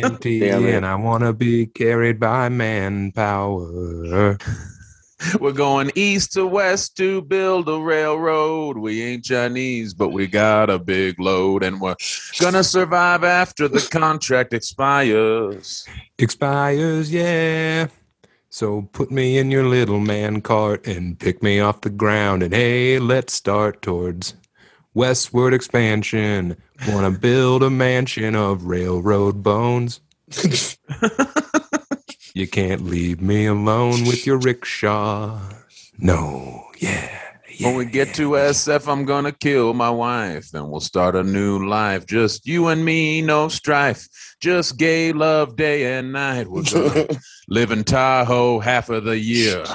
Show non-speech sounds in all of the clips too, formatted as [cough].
plenty, Damn it. and I want to be carried by manpower. [laughs] We're going east to west to build a railroad. We ain't Chinese, but we got a big load, and we're gonna survive after the contract expires. Expires, yeah. So put me in your little man cart and pick me off the ground, and hey, let's start towards westward expansion. Want to build a mansion of railroad bones. [laughs] You can't leave me alone with your rickshaw. No, yeah. Yeah When we get to SF, I'm gonna kill my wife, and we'll start a new life. Just you and me, no strife. Just gay love day and night. We're gonna [laughs] live in Tahoe half of the year. [laughs]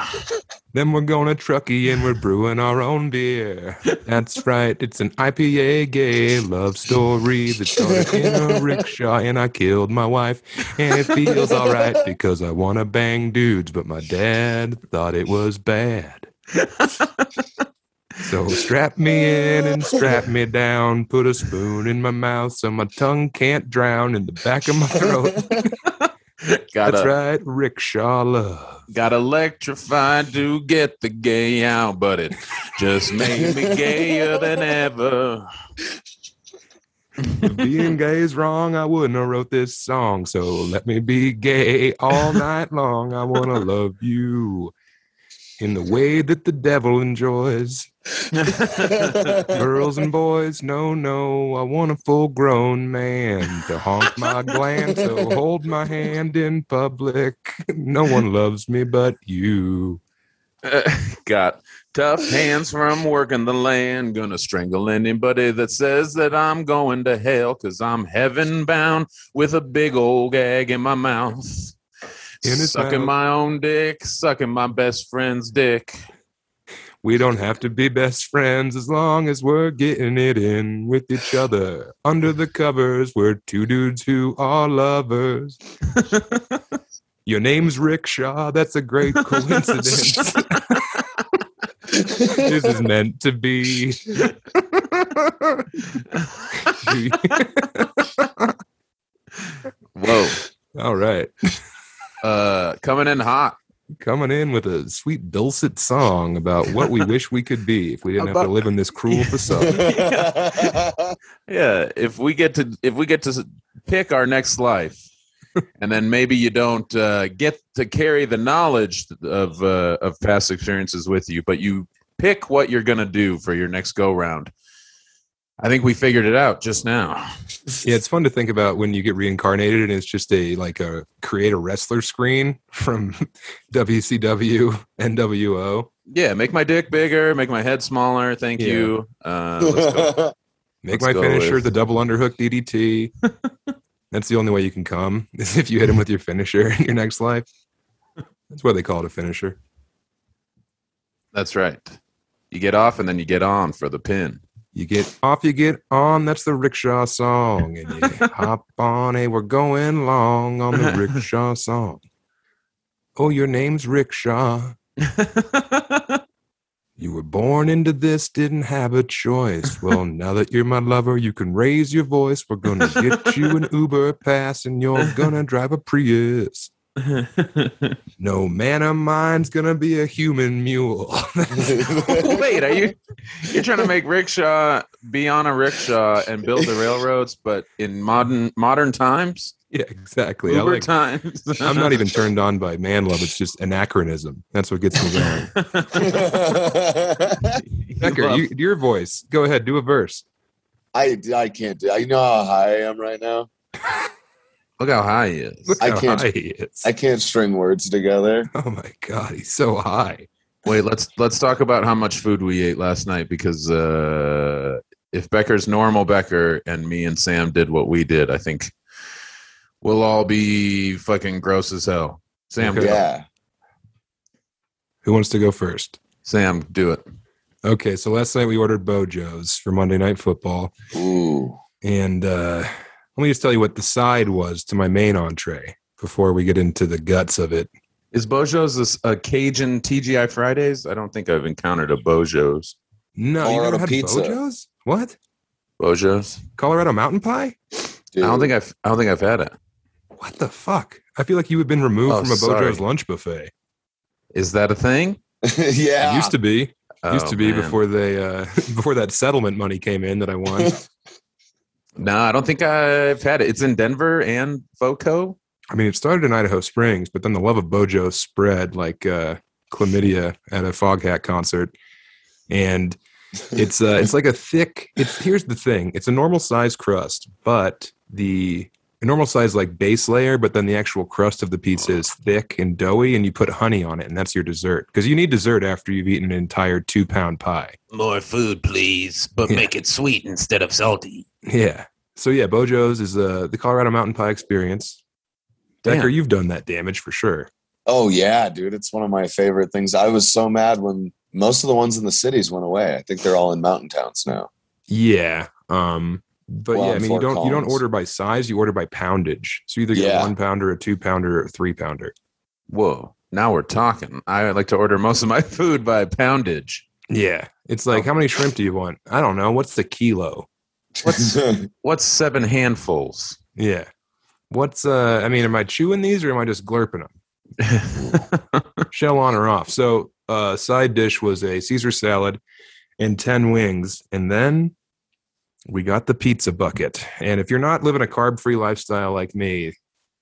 Then we're going to Truckee and we're brewing our own beer. That's right, it's an IPA gay love story that started in a [laughs] rickshaw and I killed my wife. And it feels alright because I want to bang dudes, but my dad thought it was bad. So strap me in and strap me down. Put a spoon in my mouth so my tongue can't drown in the back of my throat. [laughs] Got That's right, rickshaw love. got electrified to get the gay out, but it just made me gayer than ever. If being gay is wrong, I wouldn't have wrote this song. So let me be gay all night long. I want to love you in the way that the devil enjoys. [laughs] Girls and boys, no, no, I want a full grown man to honk my gland. So hold my hand in public. No one loves me but you. [laughs] got tough hands from working the land. Gonna strangle anybody that says that I'm going to hell because I'm heaven bound with a big old gag in my mouth. In sucking mouth. my own dick, sucking my best friend's dick. We don't have to be best friends as long as we're getting it in with each other. Under the covers, we're two dudes who are lovers. Your name's Rickshaw. That's a great [laughs] coincidence. this is meant to be. [laughs] [laughs] Whoa. All right. Uh coming in hot. Coming in with a sweet dulcet song about what we wish we could be if we didn't have to live in this cruel facade. [laughs] Yeah, if we get to if we get to pick our next life, [laughs] and then maybe you don't uh, get to carry the knowledge of uh, of past experiences with you, but you pick what you're gonna do for your next go round. I think we figured it out just now. Yeah, it's fun to think about when you get reincarnated and it's just a like a create a wrestler screen from [laughs] WCW NWO. Yeah, make my dick bigger, make my head smaller. Thank Yeah. you. Uh. [laughs] Make Let's my finisher with- the double underhook DDT. [laughs] That's the only way you can come is if you hit him with your finisher in your next life. That's why they call it a finisher. That's right. You get off and then you get on for the pin. You get off, you get on. That's the rickshaw song, and you [laughs] hop on. Hey, we're going long on the rickshaw [laughs] song. Oh, your name's Rickshaw. [laughs] You were born into this, didn't have a choice. Well, now that you're my lover, you can raise your voice. We're gonna get you an Uber pass, and you're gonna drive a Prius. [laughs] No man of mine's gonna be a human mule. [laughs] Wait, are you you're trying to make rickshaw be on a rickshaw and build the railroads, but in modern modern times, yeah, exactly. I Uber like, times. I'm not even turned on by man love. It's just anachronism. That's what gets me going. [laughs] Becker, you, your voice. Go ahead, do a verse. I I can't do. I know how high I am right now. Look how high he is. Look I how can't- high he is. I can't string words together. [laughs] oh my god, he's so high. Wait, let's let's talk about how much food we ate last night because uh, if Becker's normal Becker and me and Sam did what we did, I think we'll all be fucking gross as hell. Sam, Okay. Yeah. Who wants to go first? Sam, do it. Okay, so last night we ordered Beau Jo's for Monday Night Football, Ooh. and uh, let me just tell you what the side was to my main entree before we get into the guts of it. Is Beau Jo's this, a Cajun TGI Fridays? I don't think I've encountered a Beau Jo's. No, you Colorado never had pizza. Beau Jo's? What? Beau Jo's? Colorado Mountain Pie? Dude. I don't think I've I don't think I've had it. What the fuck? I feel like you have been removed Oh, from a sorry. Beau Jo's lunch buffet. Is that a thing? [laughs] yeah. It used to be. used Oh, to be man. before they uh [laughs] before that settlement money came in that I won. [laughs] No, I don't think I've had it. It's in Denver and Voco. I mean, it started in Idaho Springs, but then the love of Beau Jo spread like uh, chlamydia at a Foghat concert, and [laughs] it's uh, it's like a thick. It's here's the thing: it's a normal size crust, but the a normal size like base layer, but then the actual crust of the pizza is thick and doughy, and you put honey on it, and that's your dessert. Because you need dessert after you've eaten an entire two pound pie. More food, please, but Yeah. make it sweet instead of salty. Yeah. So yeah, Beau Jo's is uh, the Colorado Mountain Pie experience. Decker, Damn. you've done that damage for sure. Oh yeah, dude, it's one of my favorite things. I was so mad when most of the ones in the cities went away. I think they're all in mountain towns now. Yeah. Um but Well, yeah, I mean you don't you don't order by size, you order by poundage. So you either get Yeah. a one pounder, a two pounder, or a three pounder. Whoa. Now we're talking. I like to order most of my [laughs] food by poundage. Yeah. It's like how many shrimp do you want? I don't know. What's the kilo? What's [laughs] what's seven handfuls? Yeah. What's uh I mean, am I chewing these or am I just glurping them? [laughs] Shell on or off. So uh side dish was a Caesar salad and 10 wings. And then we got the pizza bucket. And if you're not living a carb-free lifestyle like me,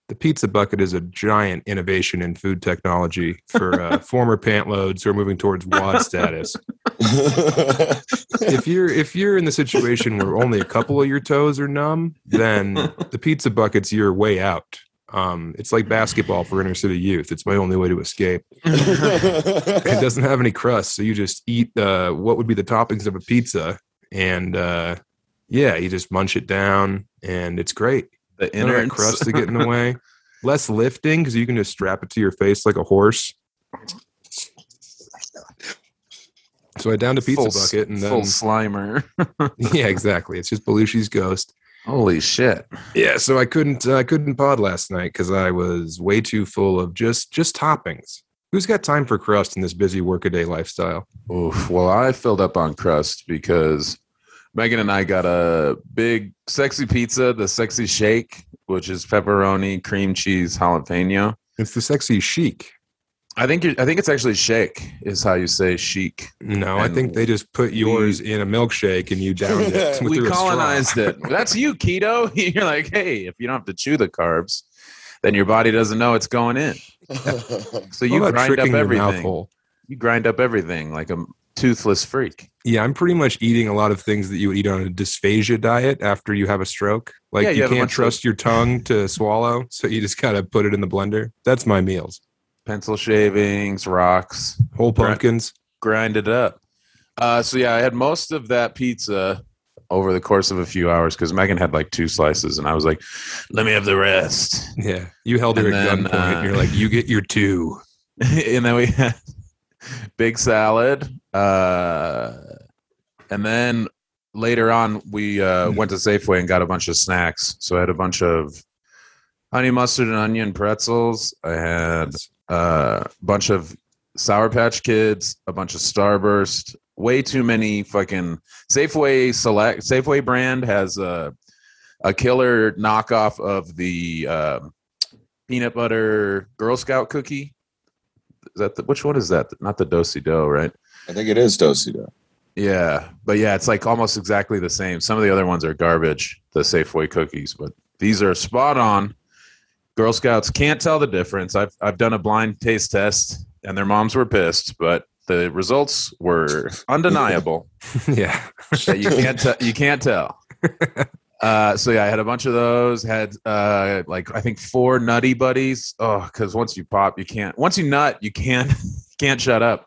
the pizza bucket is a giant innovation in food technology for uh, [laughs] former pant loads who are moving towards WAD [laughs] status. [laughs] If you're if you're in the situation where only a couple of your toes are numb, then the pizza bucket's your way out. Um, it's like basketball for inner city youth. It's my only way to escape. It doesn't have any crust, so you just eat uh, what would be the toppings of a pizza, and uh, yeah, you just munch it down, and it's great. The inner crust to get in the [laughs] way. Less lifting because you can just strap it to your face like a horse. So I downed a pizza Full bucket and then full slimer. [laughs] yeah, exactly. It's just Belushi's ghost. Holy shit. Yeah, so I couldn't uh, I couldn't pod last night because I was way too full of just just toppings. Who's got time for crust in this busy workaday lifestyle? Oof. Well, I filled up on crust because Megan and I got a big sexy pizza, the sexy shake, which is pepperoni, cream cheese, jalapeno. It's the sexy chic. I think I think it's actually shake is how you say chic. No, I think they just put yours in a milkshake and you downed it. [laughs] we through a straw. colonized it. [laughs] That's you, keto. [laughs] You're like, hey, if you don't have to chew the carbs, then your body doesn't know it's going in. So you grind up tricking your mouth everything. You grind up everything like a toothless freak. Yeah, I'm pretty much eating a lot of things that you would eat on a dysphagia diet after you have a stroke. Like Yeah, you you, can't trust your tongue to swallow, so you just kind of put it in the blender. That's my meals. Pencil shavings, rocks, Whole pumpkins. grind it up. Uh, so yeah, I had most of that pizza over the course of a few hours because Megan had like two slices, and I was like, "Let me have the rest." Yeah, you held her And at gunpoint. uh, you're like, you get your two. [laughs] and then we had big salad, uh, and then later on we uh, went to Safeway and got a bunch of snacks. So I had a bunch of honey mustard and onion pretzels. I had a bunch of Sour Patch Kids, a bunch of Starburst. Way too many fucking Safeway select Safeway brand has a a killer knockoff of the um peanut butter Girl Scout cookie. Is that the, which one is that? Not the Do-si-do, right? I think it is Do-si-do. Yeah, but yeah, it's like almost exactly the same. Some of the other ones are garbage, the Safeway cookies, but these are spot on. Girl Scouts can't tell the difference. I've I've done a blind taste test, and their moms were pissed, but the results were [laughs] undeniable. [laughs] yeah. you can't te- you can't tell. [laughs] Uh, so yeah, I had a bunch of those. Had uh, like I think four nutty buddies. Oh, because once you pop, you can't. Once you nut, you can't [laughs] can't shut up.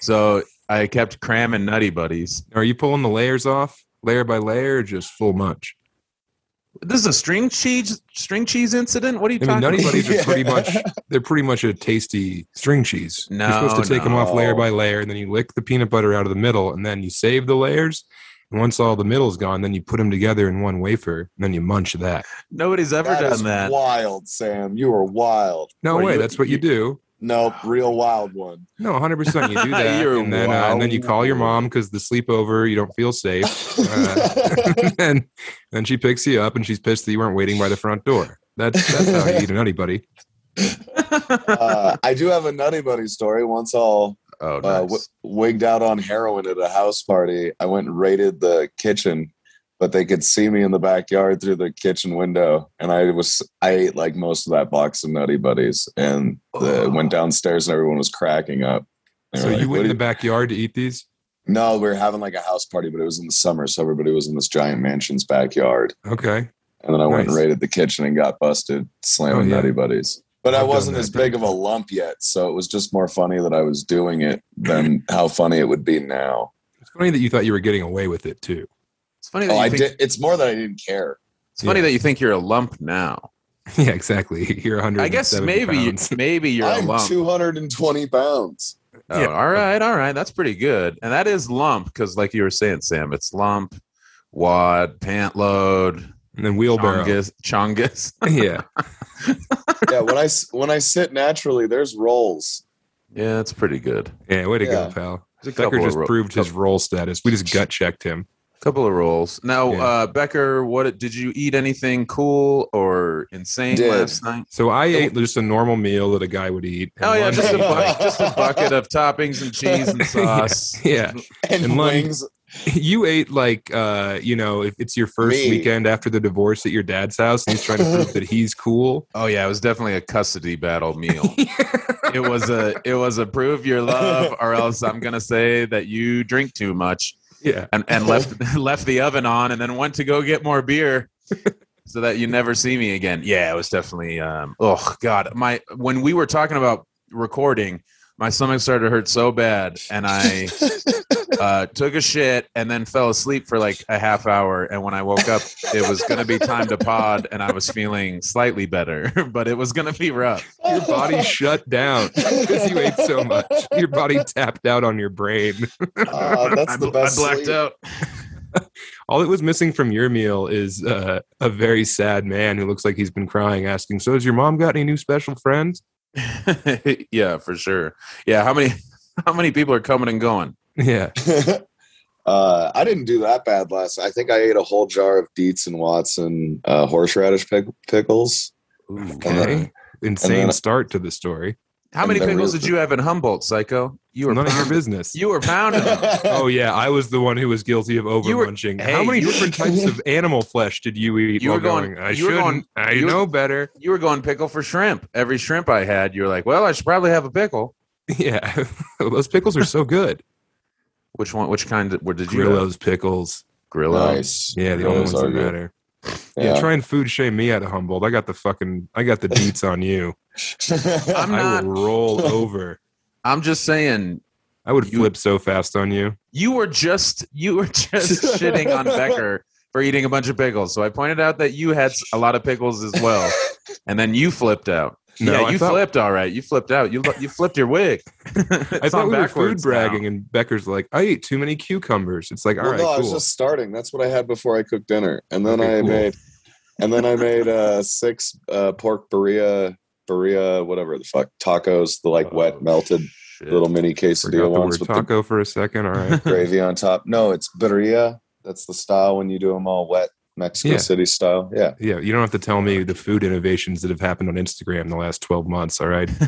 So I kept cramming nutty buddies. Are you pulling the layers off layer by layer or just full munch? This is a string cheese string cheese incident. What are you I mean, talking? nutty about? buddies are pretty much [laughs] they're pretty much a tasty string cheese. No, You're supposed to take them off layer by layer, and then you lick the peanut butter out of the middle, and then you save the layers. And once all the middle's gone, then you put them together in one wafer, and then you munch that. Nobody's ever That is done that. wild, Sam. You are wild. No Well, way, you- that's what you, you- do. Nope, real wild one. No, 100. percent You do [laughs] that, You're and then uh, and then you call your mom because the sleepover you don't feel safe, [laughs] uh, [laughs] and then she picks you up and she's pissed that you weren't waiting by the front door. That's that's how you eat a nutty buddy. uh, I do have a nutty buddy story. Once all Oh, uh, w- wigged out on heroin at a house party, I went and raided the kitchen, but they could see me in the backyard through the kitchen window, and I was I ate like most of that box of nutty buddies, and the, Oh. went downstairs and everyone was cracking up. So like, you went in the backyard to eat these? No, we were having like a house party, but it was in the summer, so everybody was in this giant mansion's backyard. Okay. And then I went and raided the kitchen and got busted slamming Oh, yeah. nutty buddies. But I I've done wasn't as big of a lump yet, so it was just more funny that I was doing it than [clears throat] how funny it would be now. It's funny that you thought you were getting away with it too. it's funny that Oh, you I think, did. It's more that I didn't care. It's funny Yeah. that you think you're a lump now. [laughs] Yeah, exactly. [laughs] You're 100. I guess maybe you, Oh, [laughs] maybe you're a I'm lump. 220 pounds. Oh, Yeah. all right, all right. That's pretty good. And that is lump because, like you were saying, Sam, it's lump, wad, pant load, and then wheelbarrow. chongus, chongus. [laughs] yeah. [laughs] Yeah, when I s- when I sit naturally, there's rolls. yeah, that's pretty good. Yeah. Way to Yeah. go, pal. Becker just ro- proved his roll status. We just gut checked him. couple of rolls. Now, Yeah. uh, Becker, what did you eat? Anything cool or insane Did. last night? So I ate just a normal meal that a guy would eat. Oh And yeah, just a bucket, just a bucket of toppings and [laughs] cheese and sauce. yeah. And, And lunch- wings. You ate like uh, you know, if it's your first Me. weekend after the divorce at your dad's house and he's trying to prove that he's cool. [laughs] Oh yeah, it was definitely a custody battle meal. [laughs] it was a it was a prove your love, or [laughs] else I'm gonna say that you drink too much Yeah. and, and left left the oven on and then went to go get more beer so that you never see me again. Yeah, it was definitely um oh god. My when we were talking about recording, my stomach started to hurt so bad and I uh, took a shit and then fell asleep for like a half hour. And when I woke up, it was going to be time to pod, and I was feeling slightly better, [laughs] but it was going to be rough. Your body [laughs] shut down because you ate so much. Your body tapped out on your brain. Uh, that's [laughs] I, the best. I blacked sleep. out. All it was missing from your meal is uh, a very sad man who looks like he's been crying, asking, "So has your mom got any new special friends?" yeah, for sure. Yeah, how many how many people are coming and going? Yeah. [laughs] uh, I didn't do that bad last. I think I ate a whole jar of Dietz and Watson uh, horseradish pick- pickles. Okay. Insane then- start to the story. How many pickles did you have in Humboldt, Psycho? You were None of your business. you were pounding. [laughs] Oh yeah, I was the one who was guilty of You were- overmunching. hey, How many different types of [laughs] animal flesh did you eat? You while were going- I you shouldn't. going- I you were- know better. You were going pickle for shrimp. Every shrimp I had, you were like, "Well, I should probably have a pickle." Yeah, those pickles are so good. Which one? Which kind? Of, where did you? have? Grillo's pickles. Grillo. nice. Yeah, the only ones that matter. Yeah. Yeah. try and food shame me out of Humboldt. I got the fucking. I got the deets on you. [laughs] I'm I will roll [laughs] over. I'm just saying. I would You- flip so fast on you. You were just you were just [laughs] shitting on Becker for eating a bunch of pickles. So I pointed out that you had a lot of pickles as well, and then you flipped out. No, yeah, I you thought- flipped all right. You flipped out. You you flipped your wig. [laughs] I thought we were food bragging, and Becker's like, "I ate too many cucumbers." It's like, all well, right, no, I was just starting. That's what I had before I cooked dinner, and then Okay, I cool. made, and then I made uh, six uh, pork burrilla, burrilla, whatever the fuck tacos, the like wet Oh, melted shit. little mini Forgot quesadilla the ones word with taco for a second. All right. gravy on top. No, it's burrilla. That's the style when you do them all wet, Mexico Yeah. City style. Yeah. Yeah, you don't have to tell me the food innovations that have happened on Instagram in the last 12 months. All right. [laughs]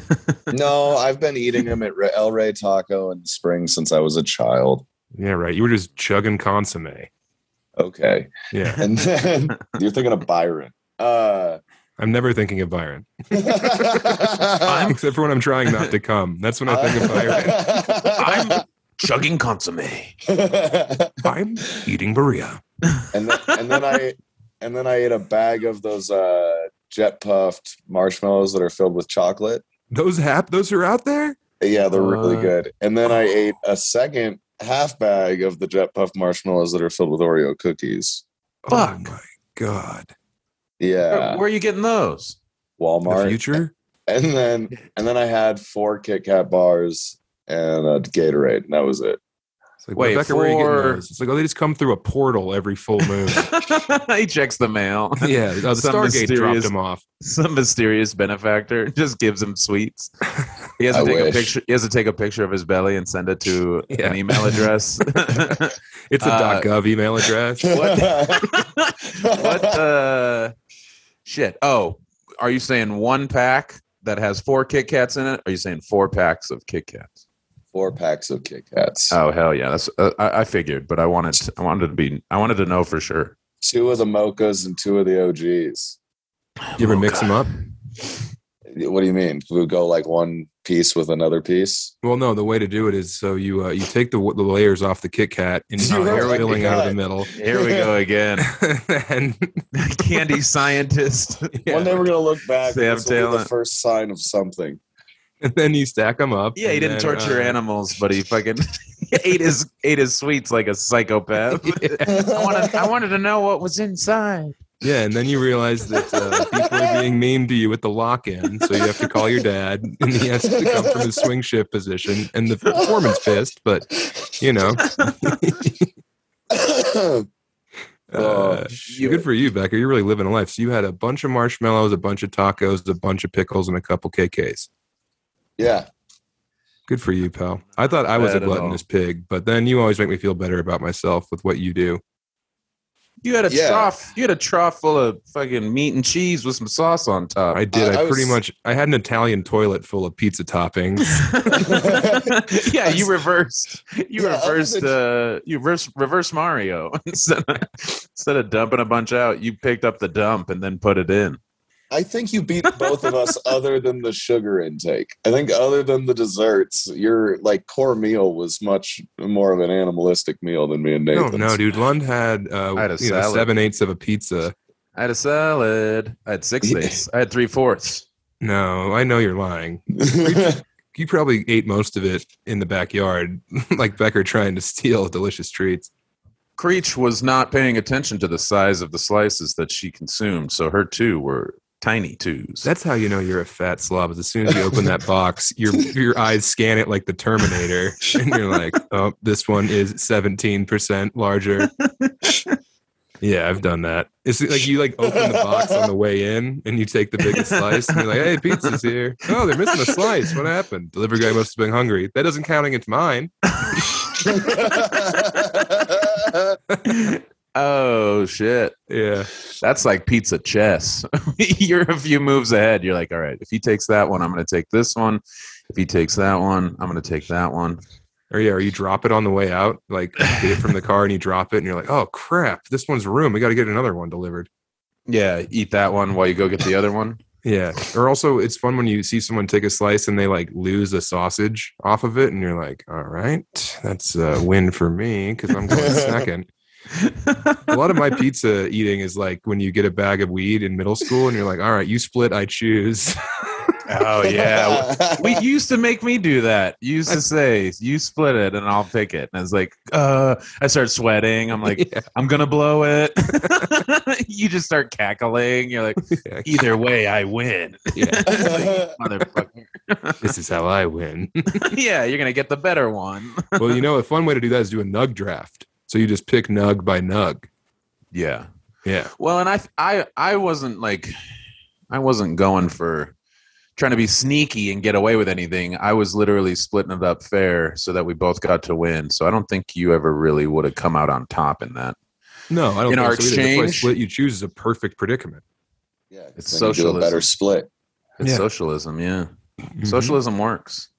No, I've been eating them at El Rey Taco in the spring since I was a child. Yeah, right. You were just chugging consomme. Okay, Yeah. and then [laughs] you're thinking of Byron. Uh, I'm never thinking of Byron, [laughs] except for when I'm trying not to come. That's when I think of Byron. I'm chugging consomme. [laughs] I'm eating burrito. and then, and then I and then I ate a bag of those uh, jet puffed marshmallows that are filled with chocolate. Those hap, those are out there. Yeah, they're really Uh, good. And then I ate a second half bag of the jet puffed marshmallows that are filled with Oreo cookies. Fuck. Oh my god. Yeah, Where, where are you getting those? The Walmart. future. And then and then I had four Kit Kat bars and a Gatorade, and that was it. It's like, Wait, Rebecca, where are you for- getting those? It's like, oh, they just come through a portal every full moon. [laughs] he checks the mail. [laughs] yeah, oh, the Some Stargate dropped mysterious- him off. Some mysterious benefactor [laughs] just gives him sweets. He has to I take a picture. He has to take a picture of his belly and send it to Yeah. an email address. It's a Uh, .gov email address. what? what? Uh, shit. Oh, are you saying one pack that has four Kit Kats in it? Or are you saying four packs of Kit Kats? Four packs of Kit Kats. Oh hell yeah, that's uh, I, I figured, but I wanted to, I wanted to be I wanted to know for sure. Two of the mochas and two of the OGs. You ever mix them up? What do you mean? We go like one piece with another piece. Well, no. The way to do it is so you uh, you take the the layers off the Kit Kat and you You air like filling out of the middle, Here we go again, [laughs] and [laughs] candy scientist. yeah, One day we're gonna look back. Sam and this will be the first sign of something. And [laughs] then you stack them up. Yeah, he didn't then, torture uh, animals, but he [laughs] fucking [laughs] ate his ate his sweets like a psychopath. I wanted I wanted to know what was inside. Yeah, and then you realize that uh, people are being mean to you at the lock-in, so you have to call your dad, and he has to come from his swing shift position, and the foreman's pissed, but you know, oh, uh, shit. good for you, Becker. You're really living a life. So you had a bunch of marshmallows, a bunch of tacos, a bunch of pickles, and a couple KKs. Yeah. Good for you, pal. I thought I was a Bad at all. gluttonous pig, but then you always make me feel better about myself with what you do. You had a Yeah. trough. You had a trough full of fucking meat and cheese with some sauce on top. I did. I- I, I pretty was- much. I had an Italian toilet full of pizza toppings. [laughs] [laughs] yeah, you reversed. You Yeah, other reversed. Uh, you reverse reverse Mario [laughs] instead of, instead of dumping a bunch out. You picked up the dump and then put it in. I think you beat both of us other than the sugar intake. I think other than the desserts, your like core meal was much more of an animalistic meal than me and no, Nathan's. no, dude. Lund had, uh, I had a you know, salad. seven eighths of a pizza. I had a salad. I had six eighths. I had three fourths. No, I know you're lying. [laughs] You probably ate most of it in the backyard, [laughs] like Becker trying to steal delicious treats. Creech was not paying attention to the size of the slices that she consumed, so her two were tiny twos. That's how you know you're a fat slob. Is as soon as you open that box, your your eyes scan it like the Terminator, and you're like, [laughs] "Oh, this one is 17 percent larger." Yeah, I've done that. It's like you like open the box on the way in, and you take the biggest slice, and you're like, "Hey, pizza's here." Oh, they're missing a slice. What happened? Delivery guy must have been hungry. That doesn't count against mine. [laughs] [laughs] oh shit. Yeah, That's like pizza chess. [laughs] You're a few moves ahead. You're like, all right, if he takes that one, I'm going to take this one. If he takes that one, I'm going to take that one. or yeah, or you drop it on the way out, like get it from the car, and you drop it, and you're like, "Oh crap, this one's room. We got to get another one delivered." Yeah, eat that one while you go get the other one. Yeah. Or also, it's fun when you see someone take a slice and they like lose a sausage off of it, and you're like, all right, that's a win for me because I'm going [laughs] second. A lot of my pizza eating is like when you get a bag of weed in middle school and you're like, all right, you split, I choose. Oh yeah. [laughs] We used to make me do that. You used to say, "You split it, and I'll pick it." And I was like, "Uh," I start sweating. I'm like, Yeah. "I'm gonna blow it." [laughs] you just start cackling. You're like, [laughs] "Either way, I win, yeah. motherfucker." This is how I win. yeah, you're gonna get the better one. well, you know, a fun way to do that is do a nug draft. So you just pick nug by nug. Yeah. Yeah. Well, and I, I, I wasn't like, I wasn't going for trying to be sneaky and get away with anything. I was literally splitting it up fair so that we both got to win. So I don't think you ever really would have come out on top in that. No, I don't In think our so either. That's exchange- split you choose is a perfect predicament. yeah, It's then you do a better split. It's Yeah. socialism, yeah. Mhm. Socialism works.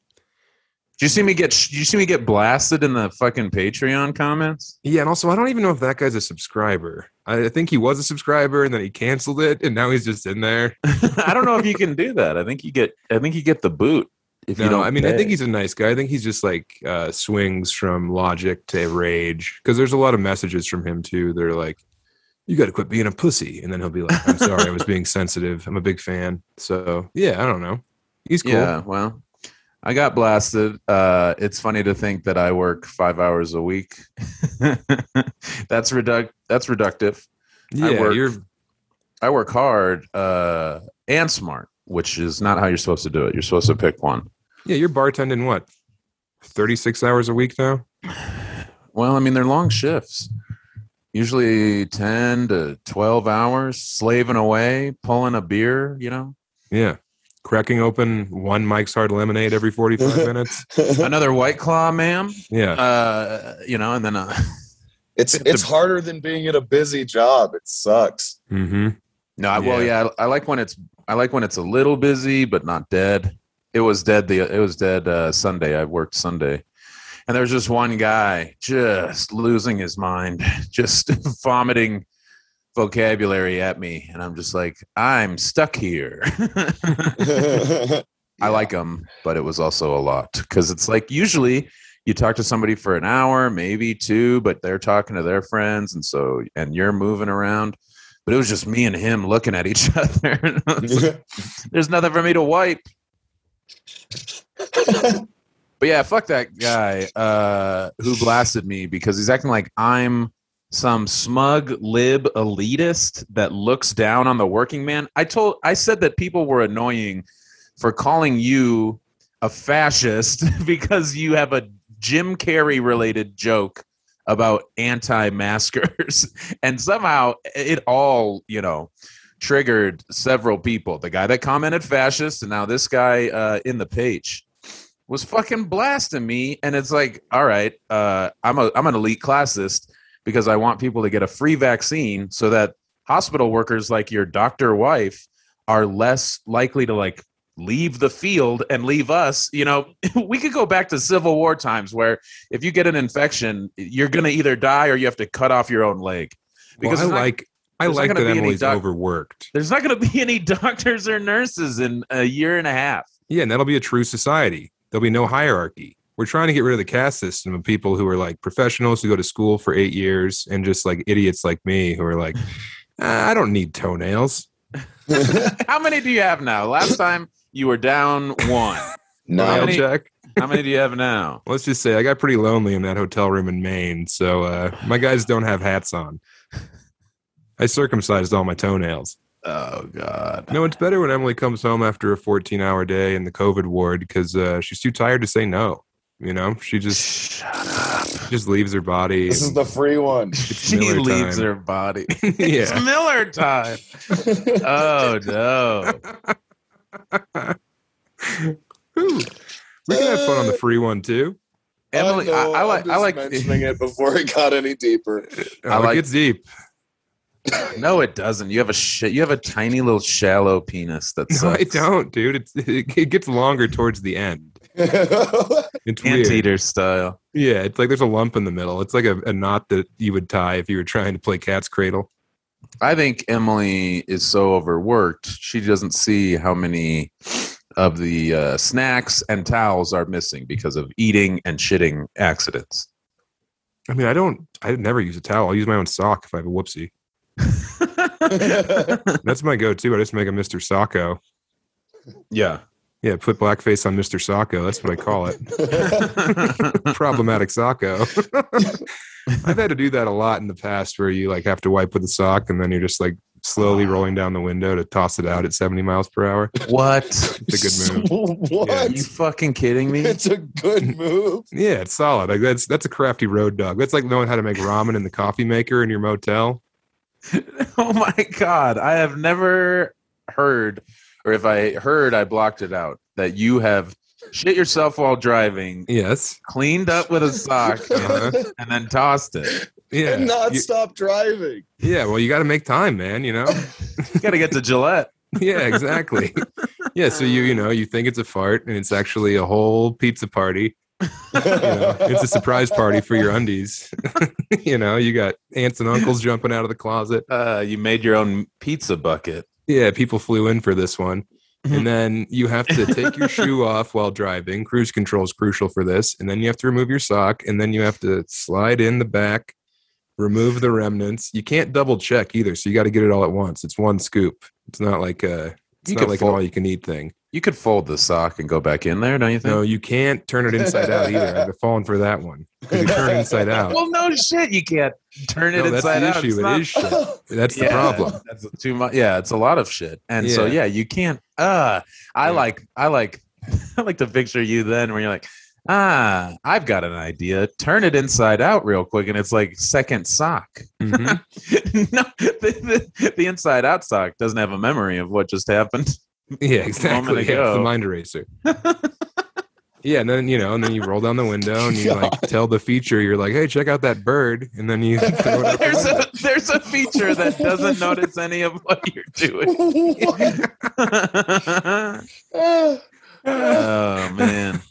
Did you see me get? Did you see me get blasted in the fucking Patreon comments? Yeah, and also I don't even know if that guy's a subscriber. I think he was a subscriber and then he canceled it and now he's just in there. [laughs] I don't know if you can do that. I think you get. I think you get the boot if you No, don't. I mean I think he's a nice guy. I think he's just like uh, swings from logic to rage because there's a lot of messages from him too. They're like, "You got to quit being a pussy," and then he'll be like, "I'm sorry, I was being [laughs] sensitive. I'm a big fan." So yeah, I don't know. He's cool. Yeah, well, I got blasted. Uh, it's funny to think that I work five hours a week. [laughs] that's reduct. That's reductive. Yeah, work- you're I work hard uh, and smart, which is not how you're supposed to do it. You're supposed to pick one. yeah you're bartending what 36 hours a week now. [sighs] Well, I mean, they're long shifts. Usually ten to twelve hours, slaving away, pulling a beer. You know, Yeah, cracking open one Mike's Hard Lemonade every 45 [laughs] minutes. another White Claw, ma'am. Yeah. Uh, you know, and then uh, [laughs] it's it's harder than being at a busy job. It sucks. Mm-hmm. No, I, well, Yeah. yeah, I, I like when it's I like when it's a little busy but not dead. It was dead. The it was dead uh, Sunday. I worked Sunday, and there was just one guy just losing his mind, [laughs] just vomiting vocabulary at me, and I'm just like, I'm stuck here. [laughs] I like them, but it was also a lot because it's like usually you talk to somebody for an hour, maybe two, but they're talking to their friends, and so and you're moving around. But it was just me and him looking at each [laughs] other. [laughs] And I was like, There's nothing for me to wipe. But yeah, fuck that guy uh, who blasted me because he's acting like I'm some smug lib elitist that looks down on the working man. I told I said that people were annoying for calling you a fascist [laughs] because you have a Jim Carrey related joke about anti-maskers [laughs] and somehow it all, you know, triggered several people. The guy that commented fascist and now this guy uh, in the page was fucking blasting me and it's like, all right, uh, I'm a I'm an elite classist because I want people to get a free vaccine so that hospital workers like your doctor wife are less likely to like leave the field and leave us you know [laughs] we could go back to civil war times where if you get an infection you're going to either die or you have to cut off your own leg Because because I not- like I like that Emily's doc- overworked. there's not going [laughs] to be any doctors or nurses in a year and a half Yeah, and that'll be a true society. There'll be no hierarchy. We're trying to get rid of the caste system of people who are like professionals who go to school for eight years and just like idiots like me who are like, "Ah, I don't need toenails. [laughs] how many do you have now last time you were down one [laughs] no, How many- check. how many do you have now [laughs] Let's just say I got pretty lonely in that hotel room in Maine, so uh, my guys don't have hats on. I circumcised all my toenails. oh god No, it's better when Emily comes home after a 14 hour day in the COVID ward because uh, she's too tired to say no. You know, she just shut up just leaves her body. this is the free one. she Miller leaves time. her body [laughs] it's miller time oh no We can have fun on the free one too. Emily, I, know, I I'm like. I like. mentioning it before it got any deeper. Oh, [laughs] I like- it gets deep. No, it doesn't. You have a shit. You have a tiny little shallow penis That's No. I don't, dude. It's it, it gets longer towards the end. [laughs] It's weird. Anteater style. Yeah, it's like there's a lump in the middle. It's like a, a knot that you would tie if you were trying to play cat's cradle. I think Emily is so overworked. She doesn't see how many of the uh, snacks and towels are missing because of eating and shitting accidents. I mean, I don't. I never use a towel. I'll use my own sock if I have a whoopsie. [laughs] That's my go-to. I just make a Mr. Socko. yeah. Yeah, put blackface on Mr. Socko. That's what I call it. [laughs] Problematic Socko. [laughs] I've had to do that a lot in the past, where you like have to wipe with a sock, and then you're just like slowly rolling down the window to toss it out at 70 miles per hour. what? It's a good [laughs] move. what? Are you fucking kidding me? It's a good move. Yeah, it's solid. Like that's that's a crafty road dog. That's like knowing how to make ramen in the coffee maker in your motel. oh my god i have never heard or if i heard i blocked it out that you have shit yourself while driving Yes. cleaned up with a [laughs] sock and then tossed it Yeah. and not You- stop driving. yeah. Well, you got to make time, man. You know. [laughs] you gotta get to gillette yeah. Exactly. yeah. So you you know you think it's a fart, and it's actually a whole pizza party. You know, it's a surprise party for your undies. [laughs] you know, you got aunts and uncles jumping out of the closet. uh, you made your own pizza bucket Yeah, people flew in for this one. Mm-hmm. And then you have to take your [laughs] shoe off while driving. Cruise control is crucial for this. And then you have to remove your sock. And then you have to slide in the back, remove the remnants. You can't double check either. So you got to get it all at once. It's one scoop. It's not like a, it's You not like fold- an all you can eat thing. You could fold the sock and go back in there don't you think No, you can't turn it inside out either. I've fallen for that one. You turn it inside [laughs] out. well no shit you can't turn it No, that's inside the out issue. It's It not- is shit. [laughs] That's the Yeah, problem. That's too much. Yeah, it's a lot of shit. And so Yeah. yeah, you can't. Uh, I Yeah. like. I like. [laughs] I like to picture you then, where you're like, ah, I've got an idea. Turn it inside out real quick, and it's like second sock. Mhm. no, the, the, the inside out sock doesn't have a memory of what just happened. Yeah, exactly. Yeah, it's the mind eraser. [laughs] Yeah, and then you know, and then you roll down the window and you like tell the feature, you're like, "Hey, check out that bird," and then you [laughs] throw it out There's a there's a feature that doesn't [laughs] notice any of what you're doing. oh man.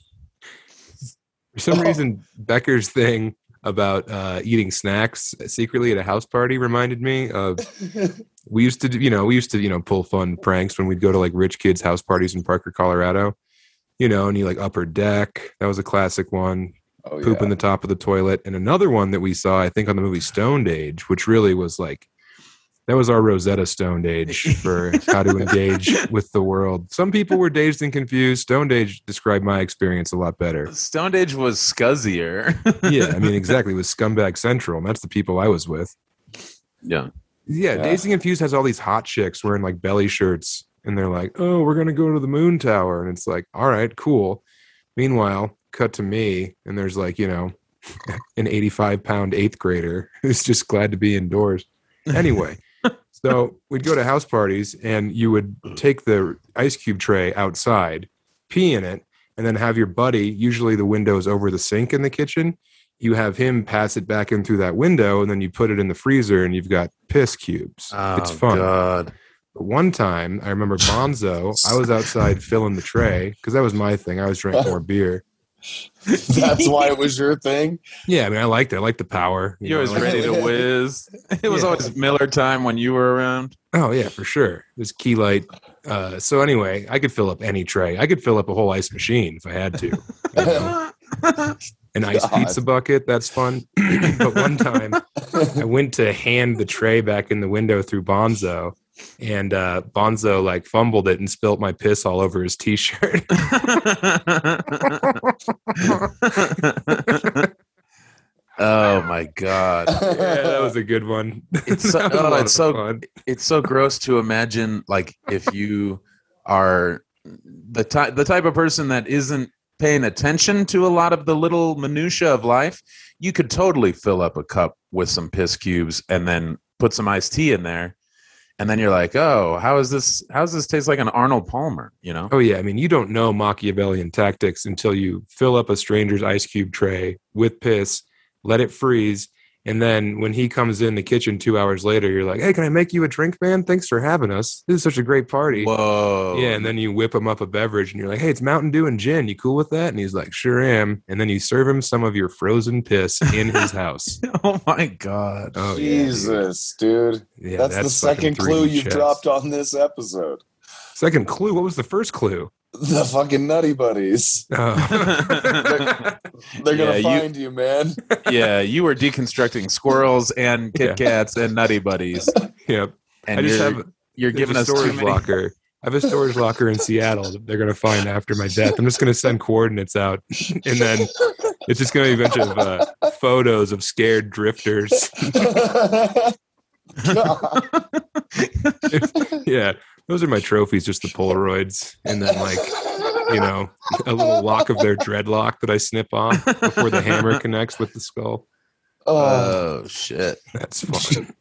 For some reason, Becker's thing about uh, eating snacks secretly at a house party reminded me of we used to do, you know, we used to, you know, pull fun pranks when we'd go to like rich kids' house parties in Parker, Colorado, you know, and you like upper deck. That was a classic one. Oh, Poop yeah. in the top of the toilet. And another one that we saw, I think, on the movie Stoned Age, which really was like, that was our Rosetta Stoned Age for [laughs] how to engage with the world. Some people were dazed and confused. Stoned Age described my experience a lot better. Stone Age was scuzzier. yeah, I mean, [laughs] exactly. It was Scumbag Central. And that's the people I was with. yeah. Yeah, Yeah. And Confused has all these hot chicks wearing like belly shirts, and they're like, "Oh, we're gonna go to the moon tower," and it's like, "All right, cool." Meanwhile, cut to me, and there's like, you know, [laughs] an 85 pound eighth grader [laughs] who's just glad to be indoors. Anyway, [laughs] so we'd go to house parties, and you would take the ice cube tray outside, pee in it, and then have your buddy. Usually, the window's over the sink in the kitchen you have him pass it back in through that window and then you put it in the freezer and you've got piss cubes. it's fun. Oh, God. But one time I remember Bonzo, I was outside [laughs] filling the tray because that was my thing. I was drinking [laughs] more beer. That's why it was your thing. Yeah, I mean I liked it. I liked the power. you You know, was I liked ready to whiz. It was Yeah. always Miller time when you were around. Oh yeah, for sure. It was key light. Uh, so anyway, I could fill up any tray. I could fill up a whole ice machine if I had to. You know? [laughs] An ice God. pizza bucket, that's fun. [clears throat] but one time I went to hand the tray back in the window through Bonzo, and uh, Bonzo like fumbled it and spilt my piss all over his t-shirt. [laughs] oh my god. yeah, that was a good one. [laughs] It's so- That was a oh, it's so- fun. It's so gross to imagine like if you are the type the type of person that isn't paying attention to a lot of the little minutia of life, you could totally fill up a cup with some piss cubes and then put some iced tea in there. And then you're like, oh, how is this? How does this taste like an Arnold Palmer? You know? Oh yeah, I mean you don't know Machiavellian tactics until you fill up a stranger's ice cube tray with piss, let it freeze, and then when he comes in the kitchen two hours later, you're like, "Hey, can I make you a drink, man? Thanks for having us. This is such a great party." Whoa. Yeah, and then you whip him up a beverage, and you're like, "Hey, it's Mountain Dew and gin. You cool with that?" And he's like, "Sure am." And then you serve him some of your frozen piss in his house. [laughs] oh my god. Oh yeah, dude. Jesus, dude. Yeah, that's, the second clue you've chess. dropped on this episode. Second clue. What was the first clue? The fucking nutty buddies. Oh. [laughs] They're gonna Yeah, you- find you, man. [laughs] yeah, you were deconstructing squirrels and Kit Kats and Nutty Buddies, yep. and I just you're have you're giving a us too storage many. locker. I have a storage locker in Seattle that they're going to find after my death. I'm just going to send coordinates out, and then it's just going to be a bunch of uh, photos of scared drifters. [laughs] Yeah, those are my trophies, just the Polaroids, and then like you [laughs] know a little lock of their dreadlock that I snip off before the hammer [laughs] connects with the skull. Oh. Oh shit! That's fun. [laughs]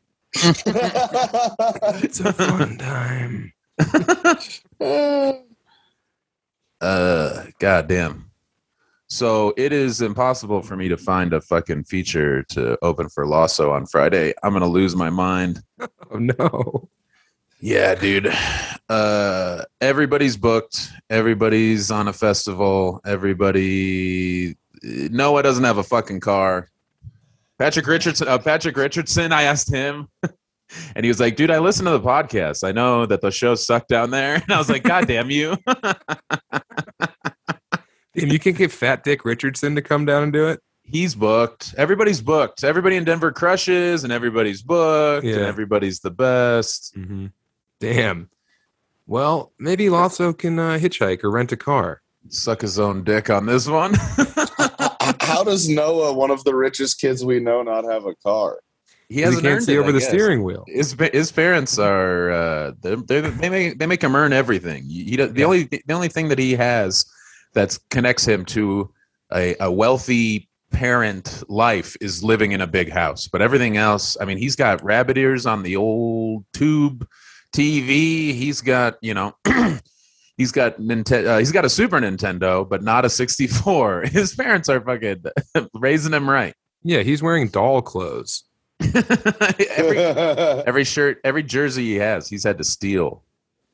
It's a fun time. Uh, goddamn. So it is impossible for me to find a fucking feature to open for Lasso on Friday. I'm gonna lose my mind. Oh no. Yeah, dude. Uh, everybody's booked. Everybody's on a festival. Everybody. Noah doesn't have a fucking car. Patrick Richardson. Uh, Patrick Richardson. I asked him, [laughs] and he was like, "Dude, I listen to the podcast. I know that the show sucked down there." [laughs] And I was like, "God damn you!" [laughs] And you can get Fat Dick Richardson to come down and do it. He's booked. Everybody's booked. Everybody in Denver crushes, and everybody's booked, and everybody's the best. Mm-hmm. Damn. Well, maybe Lasso can uh, hitchhike or rent a car. Suck his own dick on this one. How does Noah, one of the richest kids we know, not have a car? he 'Cause hasn't he can't see it, over I the guess. steering wheel. His his parents are uh, they they they make they make him earn everything. He, does- the Yeah. only the only thing that he has that connects him to a, a wealthy parent life is living in a big house. But everything else, I mean, he's got rabbit ears on the old tube TV. He's got you know. [clears throat] He's got Nintendo. Uh, he's got a Super Nintendo, but not a 64. [laughs] His parents are fucking [laughs] raising him right. Yeah, he's wearing doll clothes. [laughs] every, every shirt, every jersey he has, he's had to steal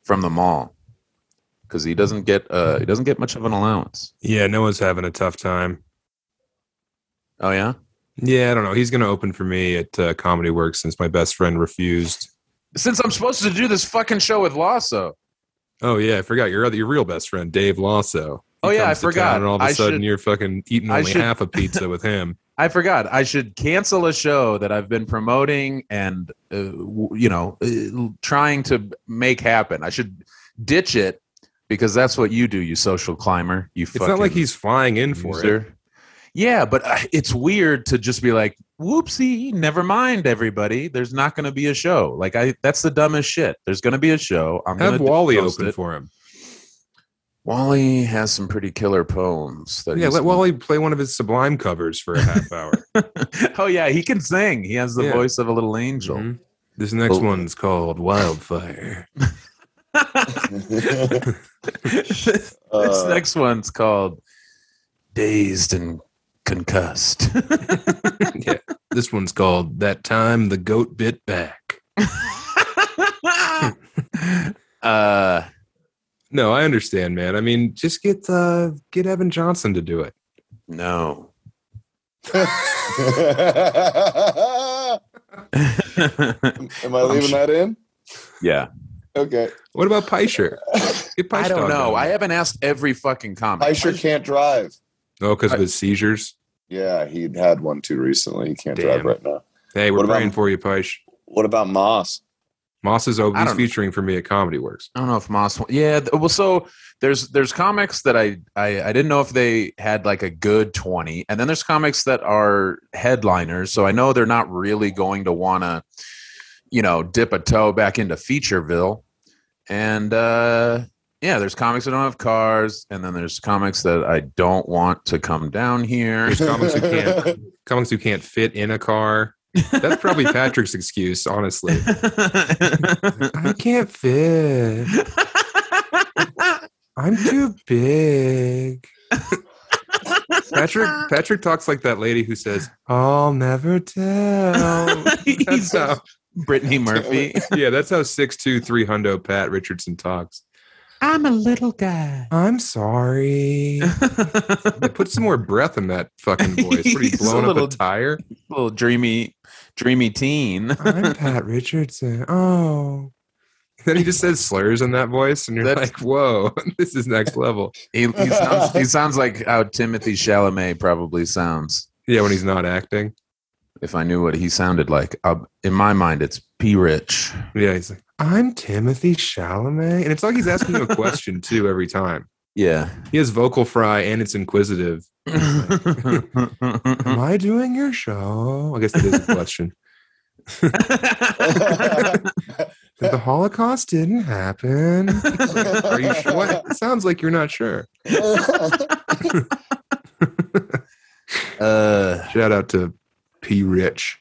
from the mall because he doesn't get uh he doesn't get much of an allowance. Yeah, Noah's having a tough time. Oh yeah, Yeah, I don't know. He's going to open for me at uh, Comedy Works since my best friend refused. Since I'm supposed to do this fucking show with Lasso. Oh yeah, I forgot your other your real best friend, Dave Lasso. He Oh, yeah, I forgot. And all of a I sudden, should- you're fucking eating only should- half a [laughs] pizza with him. I forgot. I should cancel a show that I've been promoting and uh, w- you know uh, trying to make happen. I should ditch it because that's what you do, you social climber. You. It's not like he's flying in for it. Yeah, but uh, it's weird to just be like, "Whoopsie, never mind, everybody. There's not going to be a show." Like I, that's the dumbest shit. There's going to be a show. I'm Have gonna Wally open it. for him. Wally has some pretty killer poems. That Yeah, let been- Wally play one of his Sublime covers for a half hour. [laughs] oh yeah, he can sing. He has the Yeah. voice of a little angel. Mhm. This next Oh. one's called Wildfire. [laughs] [laughs] this Uh, next one's called Dazed and Concussed. [laughs] yeah, this one's called That Time the Goat Bit Back. [laughs] uh No, I understand, man. I mean, just get uh get Evan Johnson to do it. no. Am I leaving that in? yeah. Okay. What about Peischer? [laughs] Get I don't know. I haven't asked every fucking comic. I sure can't drive. Oh, because of his seizures. Yeah, he had one too recently. He can't drive right now. Hey, we're What about- praying for you, Peisch. What about Moss? Moss is over. He's featuring for me at Comedy Works. I don't know if Moss. Yeah, well, so there's there's comics that I, I I didn't know if they had like a good twenty, and then there's comics that are headliners. So I know they're not really going to want to, you know, dip a toe back into Featureville, and uh, yeah, there's comics that don't have cars, and then there's comics that I don't want to come down here. There's comics who can't [laughs] comics who can't fit in a car. That's probably Patrick's excuse, honestly. [laughs] I can't fit. I'm too big. Patrick Patrick talks like that lady who says, "I'll never tell." [laughs] That's how, Brittany Murphy. yeah, that's how six two three hundo Pat Richardson talks. I'm a little guy. I'm sorry. Yeah, Put some more breath in that fucking [laughs] voice. What are you He's a blowing up little- a tire? little dreamy, dreamy teen. I'm Pat [laughs] Richardson. Oh. Then he just says slurs in that voice, and you're That's- like, "Whoa, [laughs] this is next level." He, he sounds he sounds like how Timothy Chalamet probably sounds. Yeah, when he's not acting. If I knew what he sounded like, uh, in my mind, it's P. Rich. Yeah, he's like, "I'm Timothy Chalamet," and it's like he's asking a question too every time. [laughs] Yeah. He has vocal fry, and it's inquisitive. [laughs] Am I doing your show? I guess that is a question. [laughs] That the Holocaust didn't happen. Are you sure? What? It sounds like you're not sure. uh, Shout out to P. Rich.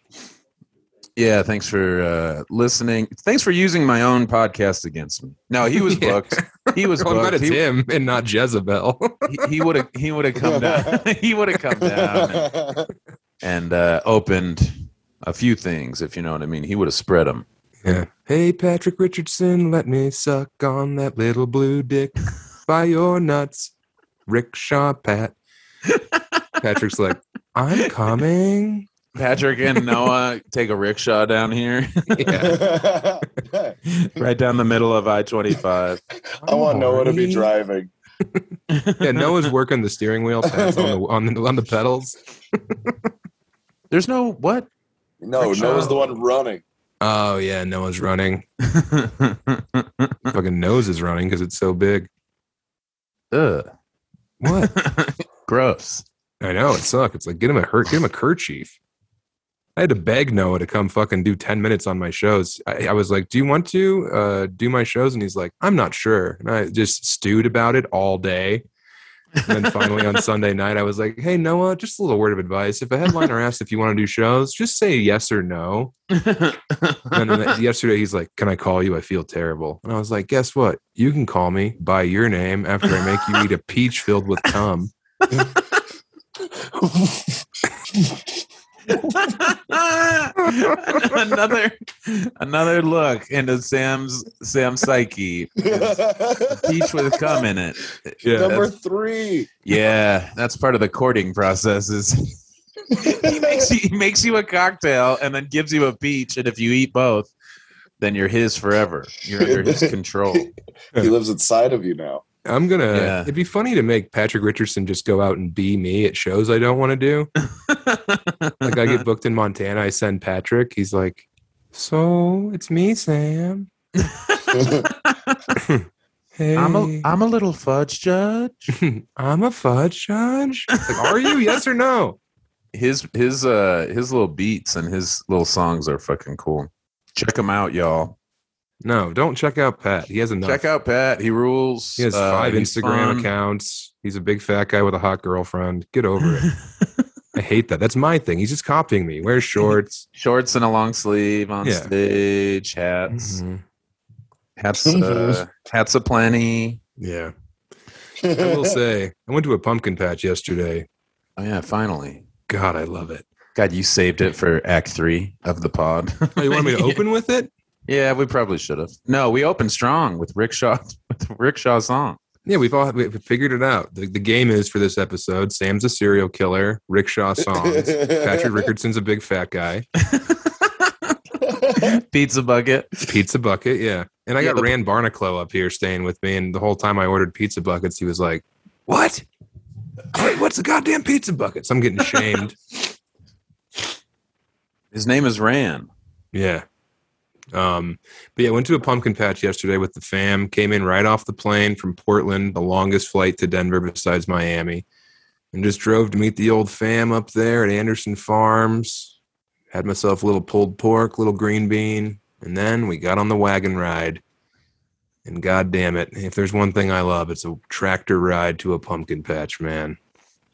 Yeah. Thanks for uh, listening. Thanks for using my own podcast against me. No, he was [laughs] Yeah. booked. He was glad booked. it's He- him and not Jezebel. [laughs] He would have. He would have come down. [laughs] he would have come down and uh, opened a few things, if you know what I mean. He would have spread them. Yeah. Hey, Patrick Richardson, let me suck on that little blue dick by your nuts. Rickshaw Pat. Patrick's like, I'm coming. Patrick and Noah take a rickshaw down here, Yeah. [laughs] right down the middle of I twenty five. I want oh, Noah to be driving. Yeah, Noah's working the steering wheel. Pat's on the on the, on the pedals. [laughs] There's no what? No, Rickshaw. Noah's the one running. Oh yeah, Noah's running. Fucking nose is running because it's so big. Ugh. What? [laughs] Gross. I know it sucks. It's like get him a hurt, get him a kerchief. I had to beg Noah to come fucking do ten minutes on my shows. I, I was like, "Do you want to uh, do my shows?" And he's like, "I'm not sure." And I just stewed about it all day. And then finally on [laughs] Sunday night, I was like, "Hey Noah, just a little word of advice. If a headliner asks if you want to do shows, just say yes or no." And then yesterday, he's like, "Can I call you? I feel terrible." And I was like, "Guess what? You can call me by your name after I make you eat a peach filled with cum." [laughs] [laughs] another another look into Sam's Sam's psyche. [laughs] Peach with cum in it. Yeah, Number three. Yeah, that's part of the courting process. Is [laughs] he makes you, he makes you a cocktail and then gives you a peach, and if you eat both, then you're his forever. You're under his [laughs] control. He lives inside of you now. I'm gonna. Yeah. It'd be funny to make Patrick Richardson just go out and be me at shows I don't want to do. [laughs] Like I get booked in Montana, I send Patrick. He's like, "So it's me, Sam." hey, [laughs] I'm a I'm a little fudge judge. [laughs] I'm a fudge judge. Like, are you? yes or no? His his uh his little beats and his little songs are fucking cool. Check him out, y'all. No, don't check out Pat. He has enough. Check out Pat. He rules. He has Uh, five he's Instagram fun. accounts. He's a big fat guy with a hot girlfriend. Get over it. [laughs] I hate that. That's my thing. He's just copying me. Wears shorts. [laughs] Shorts and a long sleeve on Yeah. stage. Hats. Mhm. Hats. [laughs] Uh, hats aplenty. Yeah. I will say, I went to a pumpkin patch yesterday. Oh yeah, finally. God, I love it. God, you saved it for Act Three of the pod. Oh, you want me to open with it? Yeah, we probably should have. No, we opened strong with Rickshaw [laughs] with Rickshaw song. Yeah, we've all we figured it out. The, the game is for this episode Sam's a serial killer, rickshaw songs. [laughs] Patrick Rickardson's a big fat guy. [laughs] Pizza bucket. Pizza bucket, yeah. And I Yeah, got the- Rand Barnacle up here staying with me, and the whole time I ordered pizza buckets, he was like, "What? Wait, what's a goddamn pizza bucket?" So I'm getting shamed. His name is Ran. yeah. Um, but yeah, went to a pumpkin patch yesterday with the fam. Came in right off the plane from Portland, the longest flight to Denver besides Miami, and just drove to meet the old fam up there at Anderson Farms. Had myself a little pulled pork, little green bean, and then we got on the wagon ride. And god damn it, if there's one thing I love, it's a tractor ride to a pumpkin patch, man.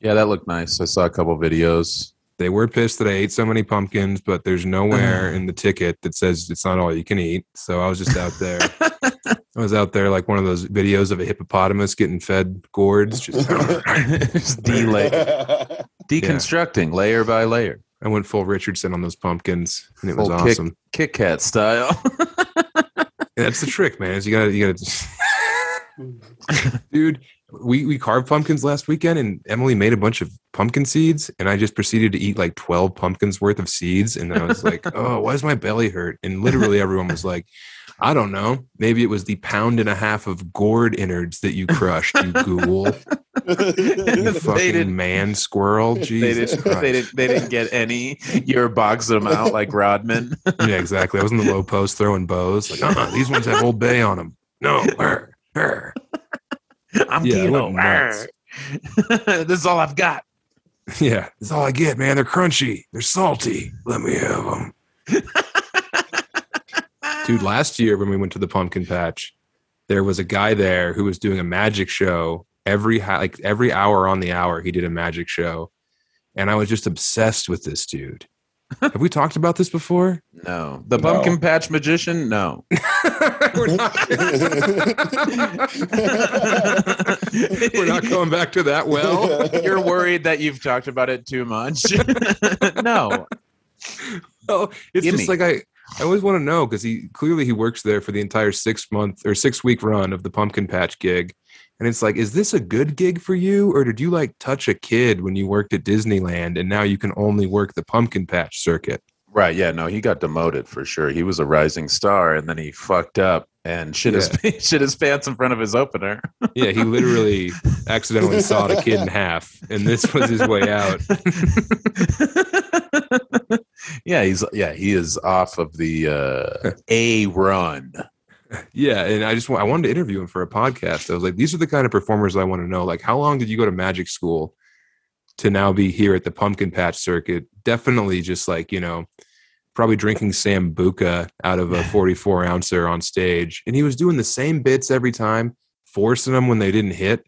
Yeah, that looked nice. I saw a couple videos. They were pissed that I ate so many pumpkins, but there's nowhere uh-huh. in the ticket that says it's not all you can eat. So I was just out there. [laughs] I was out there like one of those videos of a hippopotamus getting fed gourds. Just [laughs] Just delay, [laughs] deconstructing layer by layer, I went full Richardson on those pumpkins, and it was Full kick. awesome. Kit Kat style. That's the trick, man. Is you gotta, you gotta, dude. We we carved pumpkins last weekend, and Emily made a bunch of pumpkin seeds, and I just proceeded to eat like twelve pumpkins worth of seeds, and I was like, [laughs] "Oh, why does my belly hurt?" And literally everyone was like, "I don't know. Maybe it was the pound and a half of gourd innards that you crushed, you ghoul, [laughs] you fucking didn't. man squirrel." They Jesus didn't, Christ! they didn't. They didn't get any. You were boxing them out like Rodman. [laughs] yeah, exactly. I was in the low post throwing bows. Like, uh-uh, these ones have Old Bay on them. No, er, er. [laughs] I'm Yeah, I Tito. went nuts. Arr. [laughs] this is all I've got. Yeah, that's all I get, man. They're crunchy. They're salty. Let me have them. [laughs] Dude, last year when we went to the pumpkin patch, there was a guy there who was doing a magic show every like every hour on the hour. He did a magic show, and I was just obsessed with this dude. Have we talked about this before? No, the No. pumpkin patch magician. No. [laughs] We're not. [laughs] We're not going back to that well. [laughs] You're worried that you've talked about it too much. no. Oh, it's Gimme. just like I, I always want to know because he clearly he works there for the entire six month or six week run of the pumpkin patch gig. And it's like, is this a good gig for you? Or did you like touch a kid when you worked at Disneyland and now you can only work the pumpkin patch circuit? Right. Yeah. No, he got demoted for sure. He was a rising star, and then he fucked up and shit his [laughs] shit his pants in front of his opener. Yeah, he literally [laughs] accidentally sawed a kid in half, and this was his way out. [laughs] yeah, he's yeah he is off of the uh, A run. Yeah, and I just wa- I wanted to interview him for a podcast. I was like, these are the kind of performers I want to know. Like, how long did you go to magic school to now be here at the pumpkin patch circuit? Definitely just like, you know, probably drinking Sambuca out of a [laughs] 44 ouncer on stage. And he was doing the same bits every time, forcing them when they didn't hit.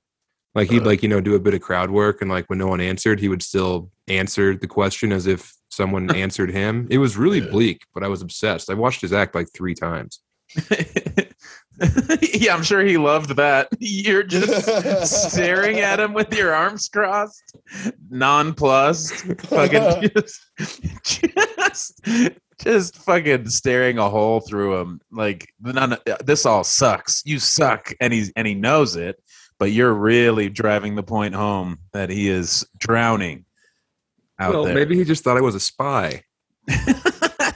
Like he'd uh. like you know do a bit of crowd work, and like when no one answered, he would still answer the question as if someone [laughs] answered him. It was really Yeah. bleak, but I was obsessed. I watched his act like three times. [laughs] yeah, I'm sure he loved that. [laughs] You're just staring at him with your arms crossed, nonplussed, fucking [laughs] just, just, just fucking staring a hole through him. Like none. This all sucks. You suck, and he's and he knows it. But you're really driving the point home that he is drowning out well, there, maybe he just thought I was a spy.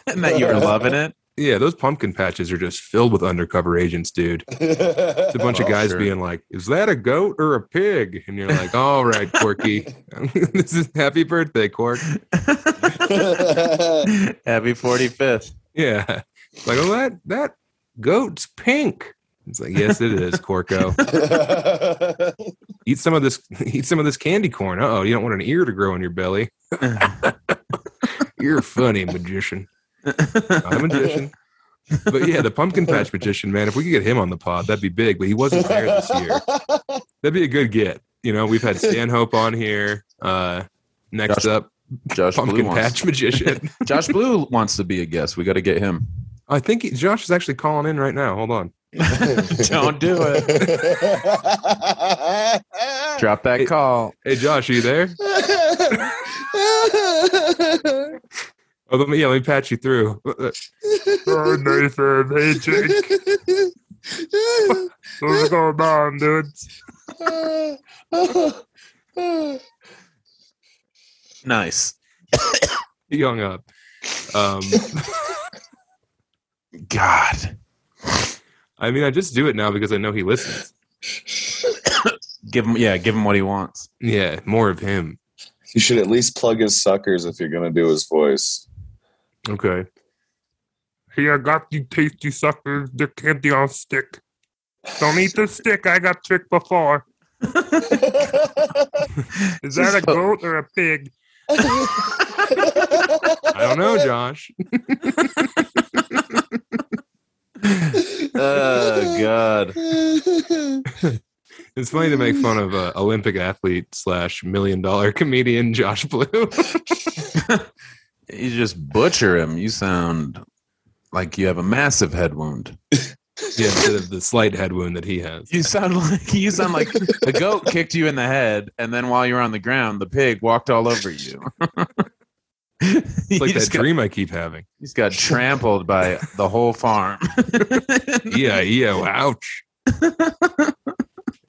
and that you were loving it. Yeah, those pumpkin patches are just filled with undercover agents, dude. It's a bunch of [laughs] Oh, guys sure. being like, "Is that a goat or a pig?" And you're like, "All right, Corky, [laughs] [laughs] this is happy birthday, Cork." Happy 45th. Yeah, It's like, oh, that that goat's pink. It's like, yes, it is, Corko. Eat some of this. Eat some of this candy corn. Oh, you don't want an ear to grow in your belly. You're funny, magician. Not a magician. [laughs] But yeah, the pumpkin patch magician, man. If we could get him on the pod, that'd be big. But he wasn't there this year. [laughs] That'd be a good get. You know, we've had Stanhope on here. Uh, next Josh up, Josh Blue pumpkin wants, patch magician. [laughs] Josh Blue wants to be a guest. We got to get him. I think he, Josh is actually calling in right now. Hold on. Don't do it. Drop that Hey. call. Hey, Josh, are you there? Oh, let me yeah, let me patch you through. [laughs] oh, Nathan, hey Jake, what's going on, dude? Nice. He hung up. Um, [laughs] God. I mean, I just do it now because I know he listens. Give him, yeah, give him what he wants. Yeah, more of him. You should at least plug his suckers if you're gonna do his voice. Okay. Hey, I got you tasty suckers. They're candy on stick. Don't eat the [laughs] stick. I got tricked before. [laughs] Is that a goat or a pig? I don't know, Josh. Oh God. It's funny to make fun of uh, Olympic athlete slash million dollar comedian Josh Blue. [laughs] You just butcher him. You sound like you have a massive head wound. [laughs] yeah, instead of the slight head wound that he has. You sound like you sound like the goat kicked you in the head, and then while you were on the ground, the pig walked all over you. It's like that got, dream I keep having. he's got trampled by the whole farm. [laughs] Yeah, yeah, ouch. [laughs]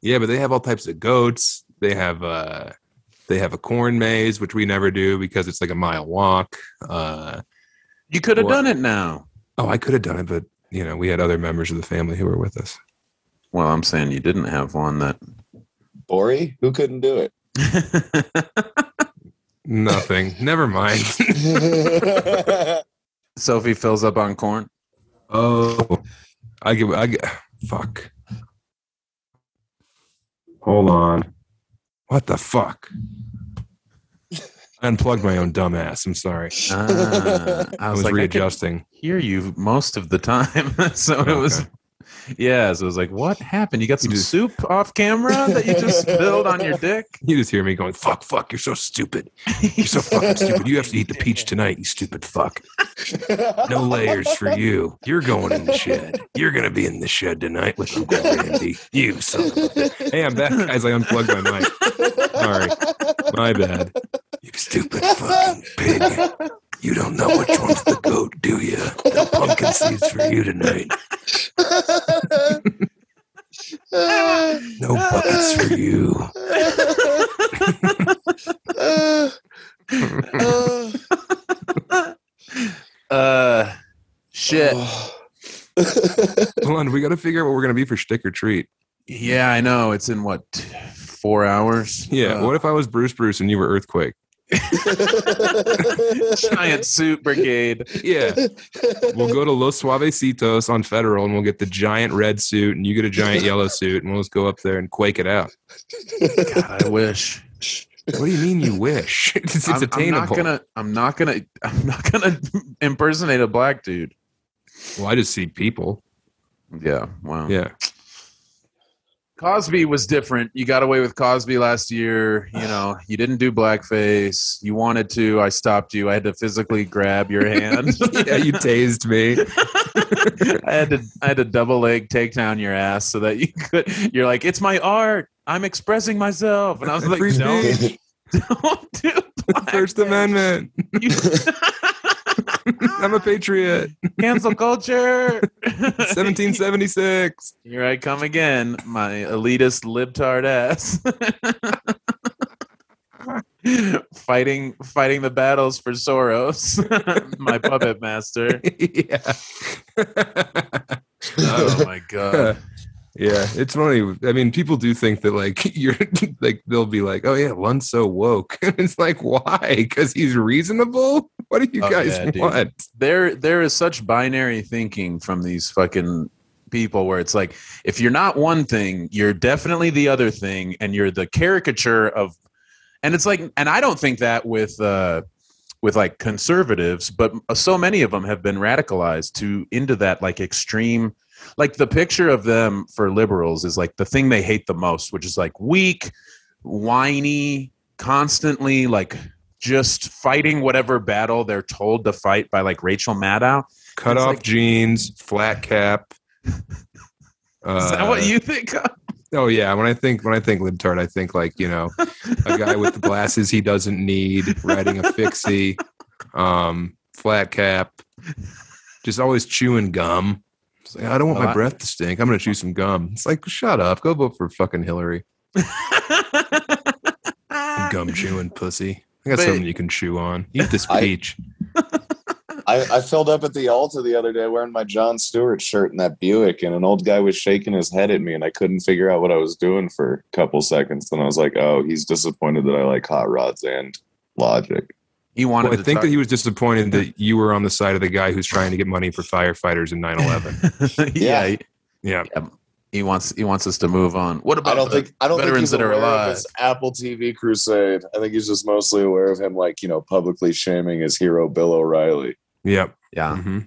yeah, but they have all types of goats. They have uh they have a corn maze, which we never do because it's like a mile walk. Uh You could have What? done it now. oh, I could have done it, but you know, we had other members of the family who were with us. Well, I'm saying you didn't have one that. Bori, who couldn't do it? [laughs] Nothing. Never mind. [laughs] Sophie fills up on corn. Oh, I give. I get. Fuck. Hold on. What the fuck? I unplugged my own dumbass. I'm sorry. Ah, I I was was like, I readjusting. hear you most of the time, [laughs] so it was. Okay. Yeah, so it was like, what happened? You got some You just- soup off camera that you just [laughs] spilled on your dick? You just hear me going, "Fuck, fuck! You're so stupid. You're so fucking stupid. You have to eat the peach tonight. You stupid fuck. No layers for you. You're going in the shed. You're gonna be in the shed tonight with Uncle Randy. You son of a. Hey, I'm back, As I unplugged my mic. Sorry, my bad. You stupid fucking pig. You don't know which one's the goat, do you? No pumpkin seeds for you tonight. No buckets for you. Uh, shit. Hold on, we got to figure out what we're gonna be for stick or treat. Yeah, I know. It's in what four hours? Yeah. Uh, what if I was Bruce Bruce and you were Earthquake? Giant suit brigade. Yeah. We'll go to Los Suavecitos on Federal and we'll get the giant red suit and you get a giant yellow suit and we'll just go up there and quake it out. God, I wish. What do you mean you wish? it's [laughs] it's I'm, I'm attainable. not gonna. I'm not gonna. I'm not gonna impersonate a black dude. Well, I just see people. Yeah. Wow. Yeah. Cosby was different. You got away with Cosby last year. You [sighs] know, you didn't do blackface. You wanted to. I stopped you. I had to physically grab your hand. [laughs] yeah, you tased me. [laughs] I had to I had to double leg take down your ass so that you could you're like, it's my art. I'm expressing myself. And I was like, Free don't, [laughs] don't do First. Amendment. You- [laughs] I'm a patriot. cancel culture. [laughs] [laughs] 1776. Here I come again, my elitist libtard ass. fighting fighting the battles for Soros, my puppet master. yeah. Oh my god. Yeah, it's funny. I mean, people do think that like you're like they'll be like, "Oh yeah, Lund's so woke." it's like, why? Because he's reasonable. What do you Oh, guys yeah, dude. want? There there is such binary thinking from these fucking people where it's like if you're not one thing, you're definitely the other thing and you're the caricature of and it's like and I don't think that with uh with like conservatives, but so many of them have been radicalized to into that like extreme like the picture of them for liberals is like the thing they hate the most, which is like weak, whiny, constantly like just fighting whatever battle they're told to fight by like Rachel Maddow. Cut off like- jeans, flat cap. Uh, [laughs] Is that what you think? Of? Oh yeah, when I think when I think libtard, I think like you know a guy with the glasses he doesn't need, riding a fixie, um, flat cap, just always chewing gum. Like, I don't want my breath to stink. I'm gonna chew some gum. It's like shut up, go vote for fucking Hillary. [laughs] Gum chewing pussy. I got But- something you can chew on. Eat this peach. I, I filled up at the Alta the other day wearing my Jon Stewart shirt and that Buick, and an old guy was shaking his head at me, and I couldn't figure out what I was doing for a couple seconds. Then I was like, "Oh, he's disappointed that I like hot rods and Logic." He wanted Well, I to think talk- that he was disappointed that you were on the side of the guy who's trying to get money for firefighters in 9/11. [laughs] yeah, Yeah. Yeah, he wants he wants us to move on. What about I don't the think I don't think veterans he's that are aware of alive? his Apple TV crusade. I think he's just mostly aware of him, like you know, publicly shaming his hero Bill O'Reilly. yep. Yeah. hmm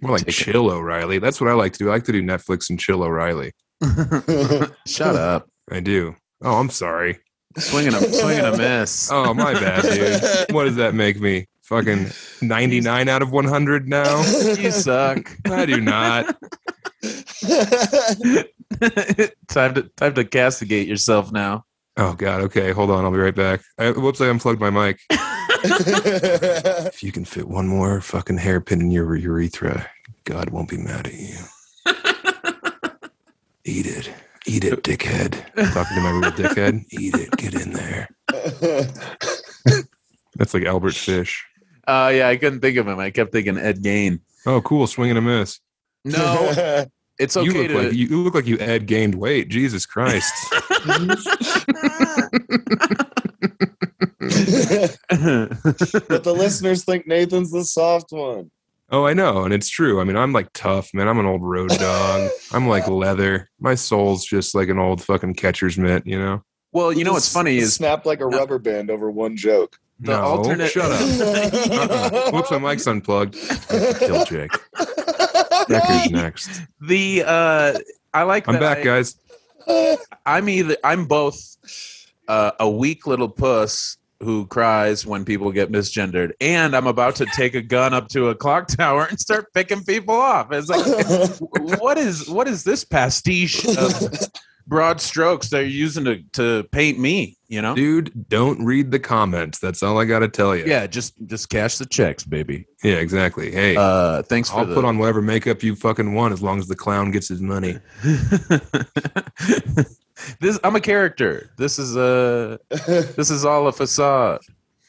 More like Take it. chill O'Reilly. That's what I like to do. I like to do Netflix and chill O'Reilly. [laughs] [laughs] Shut up. I do. Oh, I'm sorry. Swinging a swinging a miss. [laughs] Oh, my bad, dude. What does that make me? Fucking 99 out of 100 now? You suck. I do not. [laughs] time to time to castigate yourself now. Oh God. Okay, hold on. I'll be right back. I, whoops! I unplugged my mic. [laughs] [laughs] If you can fit one more fucking hairpin in your urethra, God won't be mad at you. Eat it. Eat it, dickhead. I'm Talking to my real dickhead. Eat it. Get in there. That's like Albert Fish. Uh yeah, I couldn't think of him. I kept thinking Ed Gein. Oh, cool. Swing and a miss. No, [laughs] it's okay you look to like you, you look like you Ed gained weight. Jesus Christ. [laughs] but the listeners think Nathan's the soft one. Oh, I know, and it's true. I mean, I'm like tough, man. I'm an old road [laughs] dog. I'm like leather. My soul's just like an old fucking catcher's mitt, you know. well, you know what's funny is snapped like a rubber band over one joke. The no, alternate- Shut up. Uh-uh. Whoops, my mic's unplugged. Kill Jake. Decker's next. the uh I like I'm that back, I- guys. I'm either I'm both uh, a weak little puss who cries when people get misgendered, and I'm about to take a gun up to a clock tower and start picking people off. It's like, [laughs] what is what is this pastiche of broad strokes they're using to to paint me? You know? Dude, don't read the comments. That's all I got to tell you. Yeah, just just cash the checks, baby. Yeah, exactly. Hey, Uh, thanks for I'll the put on whatever makeup you fucking want as long as the clown gets his money. [laughs] this. I'm a character. This is a [laughs] this is all a facade.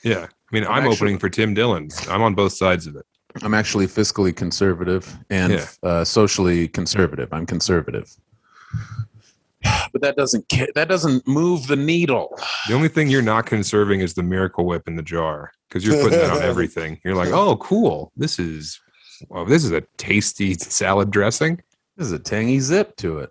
Yeah. I mean, I'm I'm, actually- opening for Tim Dillon. I'm on both sides of it. I'm actually fiscally conservative and Yeah. uh, socially conservative. I'm conservative, but that doesn't that doesn't move the needle. The only thing you're not conserving is the Miracle Whip in the jar because you're putting that on [laughs] everything. You're like, oh, cool. This is, well, this is a tasty salad dressing. There's a tangy zip to it.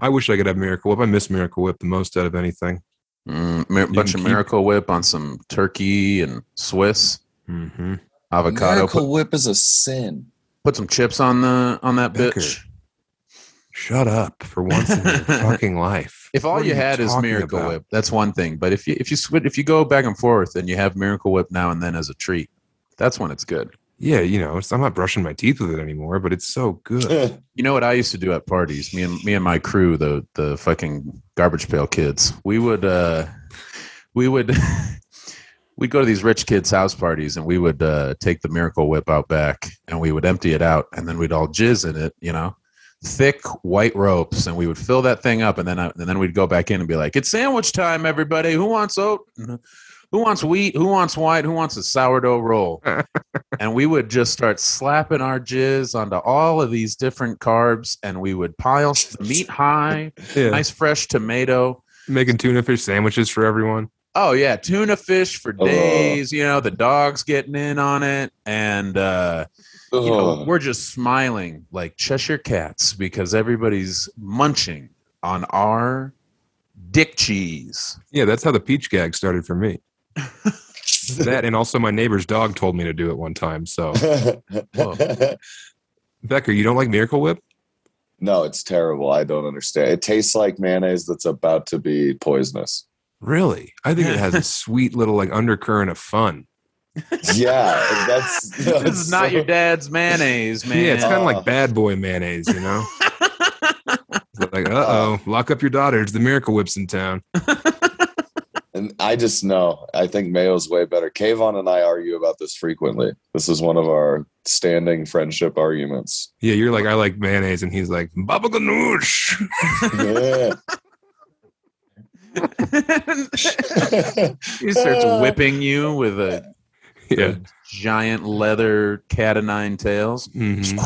I wish I could have Miracle Whip. I miss Miracle Whip the most out of anything. Mm, mir- bunch can of keep- Miracle Whip on some turkey and Swiss Mm-hmm. avocado. Miracle Put, Whip is a sin. put some chips on the on that Becker. bitch. Shut up for once in your [laughs] fucking life. If all What are you had is Miracle about? Whip, that's one thing. But if you if you switch if you go back and forth and you have Miracle Whip now and then as a treat, that's when it's good. Yeah, you know, it's, I'm not brushing my teeth with it anymore, but it's so good. [laughs] You know what I used to do at parties? Me and me and my crew, the the fucking garbage pail kids. We would uh we would [laughs] we'd go to these rich kids' house parties and we would uh take the miracle whip out back and we would empty it out and then we'd all jizz in it, you know. Thick white ropes, and we would fill that thing up, and then I, and then we'd go back in and be like, "It's sandwich time, everybody! Who wants oat? Who wants wheat? Who wants white? Who wants a sourdough roll?" [laughs] and we would just start slapping our jizz onto all of these different carbs and we would pile the meat high Yeah. nice fresh tomato Making tuna fish sandwiches for everyone. oh yeah tuna fish for Oh. days you know the dogs getting in on it and uh you know we're just smiling like cheshire cats because everybody's munching on our dick cheese Yeah, that's how the peach gag started for me. [laughs] that and also my neighbor's dog told me to do it one time. So [laughs] Becker, you don't like Miracle Whip? no, it's terrible. I don't understand. It tastes like mayonnaise that's about to be poisonous. Really? I think it has a [laughs] sweet little like undercurrent of fun. Yeah, [laughs] that's, this is not your dad's mayonnaise man Yeah, it's kind of like bad boy mayonnaise, you know? Like, uh oh, lock up your daughters. The Miracle Whip's in town. [laughs] And I just know. I think mayo's way better. Kayvon and I argue about this frequently. This is one of our standing friendship arguments. Yeah, you're like, I like mayonnaise, and he's like, Baba Ganoush. Yeah. [laughs] he starts whipping you with a Yeah. giant leather cat o' nine tails. Mhm.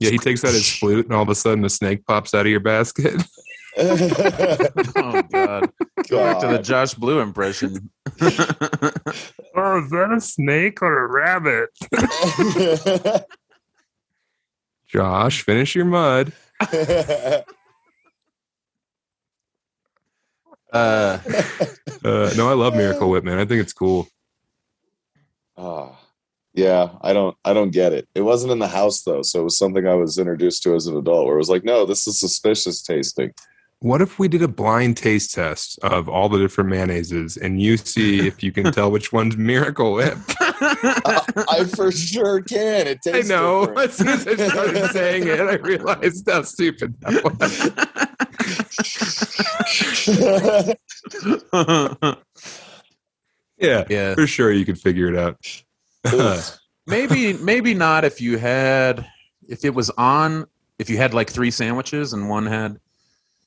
Yeah, he takes out his flute, and all of a sudden a snake pops out of your basket. [laughs] Oh God! Go back to the Josh Blue impression. [laughs] oh, is that a snake or a rabbit? [laughs] Josh, finish your mud. Uh, Uh, no, I love Miracle Whip, man. I think it's cool. Ah, yeah, I don't I don't get it. It wasn't in the house though, so it was something I was introduced to as an adult where it was like, no, this is suspicious tasting. What if we did a blind taste test of all the different mayonnaises, and you see if you can tell which one's Miracle Whip? [laughs] I, I for sure can. It tastes I know. different. [laughs] As soon as I started saying it, I realized how stupid that was. [laughs] Yeah, yeah, for sure you could figure it out. [laughs] Maybe maybe not if you had if it was on if you had like three sandwiches and one had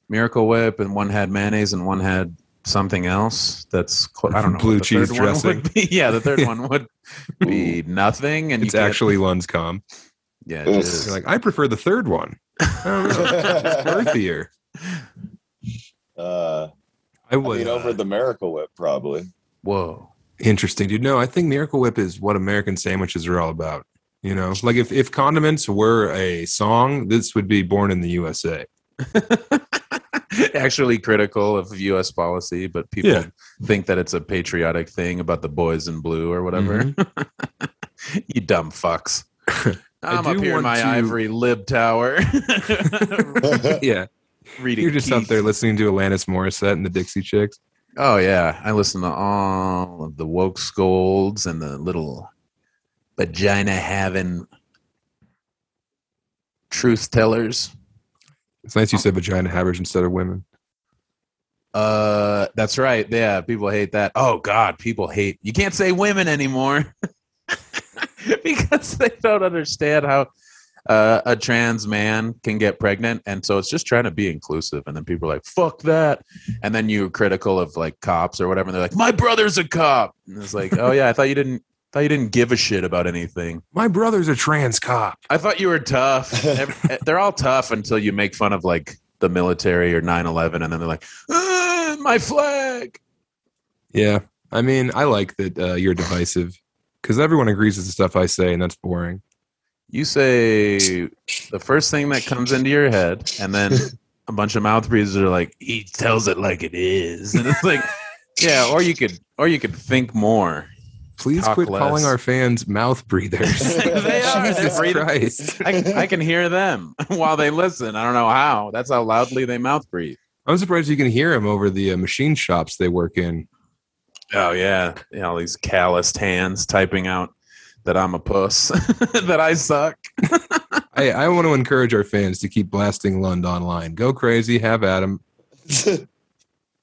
Miracle Whip and one had mayonnaise and one had something else that's cl- I don't know Blue cheese dressing. would be. Yeah, the third one would [laughs] be nothing, and it's you get- actually Lunscom. yeah. it You're like, I prefer the third one. [laughs] I don't. It's earthier. uh, I I would. mean, over uh, the Miracle Whip, probably. Whoa. Interesting, dude. No, I think Miracle Whip is what American sandwiches are all about. You know, like if, if condiments were a song, this would be born in the USA. [laughs] actually critical of U.S. policy, but people Yeah. think that it's a patriotic thing about the boys in blue or whatever. Mm-hmm. [laughs] you dumb fucks. [laughs] I'm up here in my to- ivory lib tower, Yeah, reading. you're just out Keith. there listening to Alanis Morissette and the Dixie Chicks. Oh yeah, I listen to all of the woke scolds and the little vagina having truth tellers. It's nice you said vagina havers instead of women. Uh, that's right. Yeah, people hate that. Oh God, people hate. You can't say women anymore [laughs] because they don't understand how uh, a trans man can get pregnant, and so it's just trying to be inclusive. And then people are like, "Fuck that," and then you're critical of like cops or whatever. And they're like, "My brother's a cop," and it's like, "Oh yeah, I thought you didn't." Thought you didn't give a shit about anything. My brother's a trans cop. I thought you were tough. [laughs] They're all tough until you make fun of like the military or 9-11 and then they're like, "Ah, my flag. Yeah, I mean, I like that uh, you're divisive because everyone agrees with the stuff I say, and that's boring. You say the first thing that comes into your head, and then [laughs] a bunch of mouth breathers are like, he tells it like it is. And it's like, yeah, or you could or you could think more. Please Talk quit less. calling our fans mouth breathers. [laughs] They are. [laughs] Jesus. Christ. I, I can hear them while they listen. I don't know how. That's how loudly they mouth breathe. I'm surprised you can hear them over the uh, machine shops they work in. Oh yeah, you know these calloused hands typing out that I'm a puss, [laughs] that I suck. [laughs] I, I want to encourage our fans to keep blasting Lund online. Go crazy, have at him. [laughs]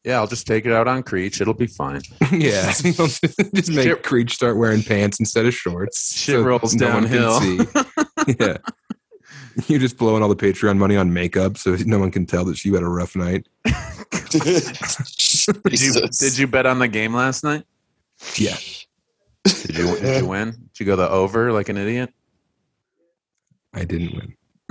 Yeah, I'll just take it out on Creech. It'll be fine. yeah, just make Shit- Creech start wearing pants instead of shorts. Shit rolls no downhill. yeah, you're just blowing all the Patreon money on makeup, so no one can tell that you had a rough night. Did you did you bet on the game last night? Yeah, Did you did you win? [laughs] Did you go the over like an idiot? I didn't win. [laughs]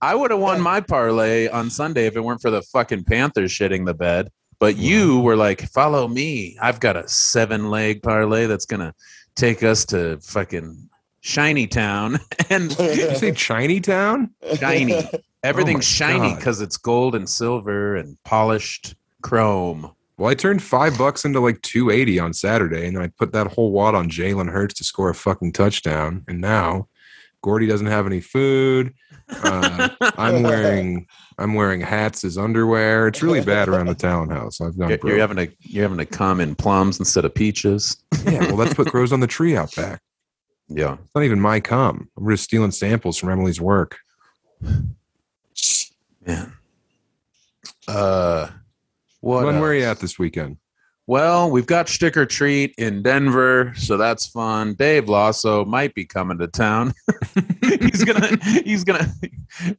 I would have won my parlay on Sunday if it weren't for the fucking Panthers shitting the bed. But you were like, follow me. I've got a seven leg parlay that's gonna take us to fucking Shiny Town [laughs] and Did you say Chinatown? shiny. Everything's oh my shiny God. because it's gold and silver and polished chrome. Well, I turned five bucks into like 280 on Saturday, and then I put that whole wad on Jalen Hurts to score a fucking touchdown. And now Gordy doesn't have any food. Uh, I'm [laughs] wearing I'm wearing hats as underwear. It's really bad around the Tallent house. I've gone You're, broke. you're having to you're having to come in plums instead of peaches. yeah, well, that's what [laughs] grows on the tree out back. Yeah. It's not even my cum. I'm just stealing samples from Emily's work. Man. Uh what where are you at this weekend? Well, we've got Stick or Treat in Denver, so that's fun. Dave Lasso might be coming to town. [laughs] he's gonna he's gonna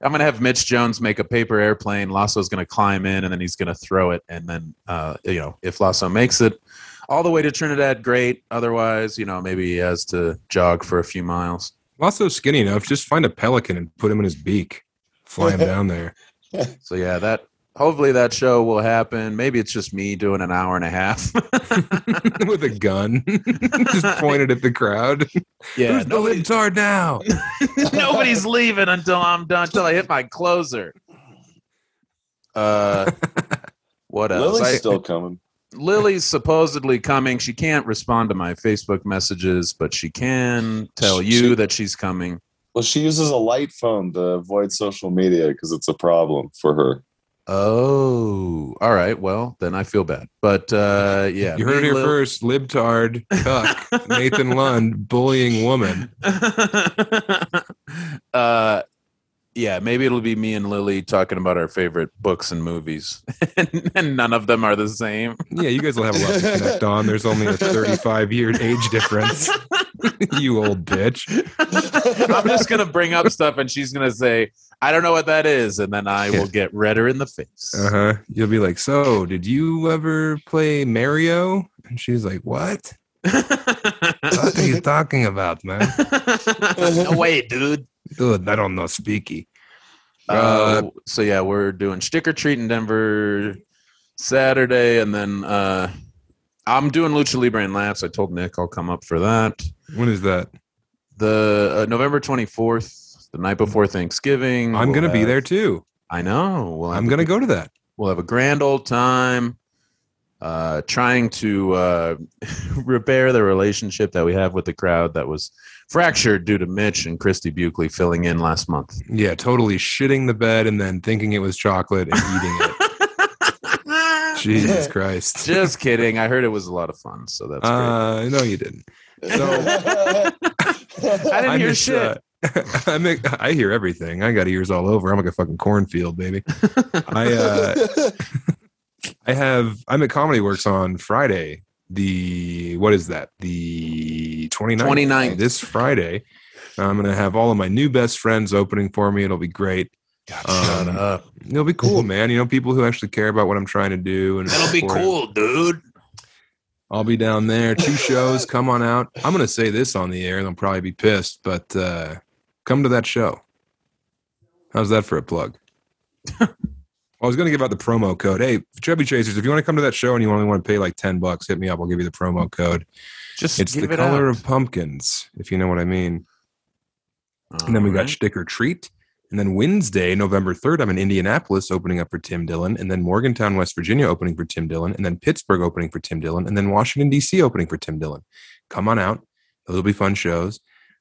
I'm gonna have Mitch Jones make a paper airplane. Lasso's gonna climb in and then he's gonna throw it. And then uh, you know, if Lasso makes it all the way to Trinidad, great. Otherwise, you know, maybe he has to jog for a few miles. Lasso's skinny enough. Just find a pelican and put him in his beak. Fly him [laughs] down there. So yeah, that hopefully that show will happen. Maybe it's just me doing an hour and a half. [laughs] with a gun, [laughs] just pointed at the crowd. yeah, Who's the libtard now? [laughs] Nobody's leaving until I'm done. Until I hit my closer. Uh, what else? Lily's I- still coming. Lily's supposedly coming. She can't respond to my Facebook messages, but she can tell you She- that she's coming. Well, she uses a light phone to avoid social media because it's a problem for her. Oh, all right. Well, then I feel bad. But uh, [laughs] yeah, You heard it here Lil- first. Libtard, cuck, [laughs] Nathan Lund, bullying woman. [laughs] uh yeah maybe it'll be me and lily talking about our favorite books and movies [laughs] and, and none of them are the same Yeah, you guys will have a lot to connect on. There's only a 35 year age difference. [laughs] you old bitch. i'm just gonna bring up stuff and she's gonna say i don't know what that is and then i will get redder in the face Uh huh. You'll be like, so did you ever play Mario? And she's like, what? [laughs] What are you talking about, man? no way dude Dude, I don't know speaky. uh, so yeah we're doing Stick or Treat in denver saturday and then uh i'm doing lucha libre and laughs i told nick i'll come up for that When is that? the uh, November 24th, the night before Thanksgiving. I'm we'll gonna be there too. I know. We'll I'm gonna go to that. We'll have a grand old time. Uh, trying to uh, [laughs] repair the relationship that we have with the crowd that was fractured due to Mitch and Christy Buckley filling in last month. Yeah, totally shitting the bed and then thinking it was chocolate and eating it. [laughs] Jesus Christ. Just kidding. I heard it was a lot of fun, so that's great. Uh, no, you didn't. [laughs] I didn't I'm hear just, shit. uh, [laughs] I make, I hear everything. I got ears all over. I'm like a fucking cornfield, baby. I uh, I have I'm at Comedy Works on Friday. The what is that? The 29th. 29th. This Friday. I'm gonna have all of my new best friends opening for me. It'll be great. God, um, shut up. It'll be cool, man. You know, people who actually care about what I'm trying to do. And That'll be support it. cool, dude. I'll be down there. Two shows. Come on out. I'm gonna say this on the air, and they'll probably be pissed, but uh, come to that show. How's that for a plug? [laughs] I was gonna give out the promo code. Hey, Chubby Chasers, if you want to come to that show and you only want to pay like ten bucks, hit me up. I'll give you the promo code. Just It's the it color out. of pumpkins, if you know what I mean. And then we got Alright. Stick or Treat. And then Wednesday, November 3rd, I'm in Indianapolis opening up for Tim Dillon. And then Morgantown, West Virginia opening for Tim Dillon. And then Pittsburgh opening for Tim Dillon. And then Washington, D.C. opening for Tim Dillon. Come on out. Those will be fun shows.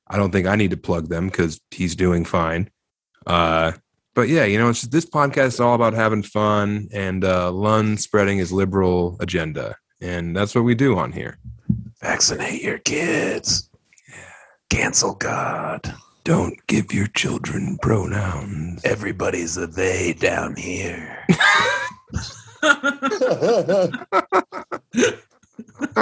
I don't think I need to plug them because he's doing fine. Uh, but yeah, you know, it's just, this podcast is all about having fun and uh, Lund spreading his liberal agenda. And that's what we do on here. Vaccinate your kids. Cancel God. Don't give your children pronouns. Everybody's a they down here. [laughs] [laughs]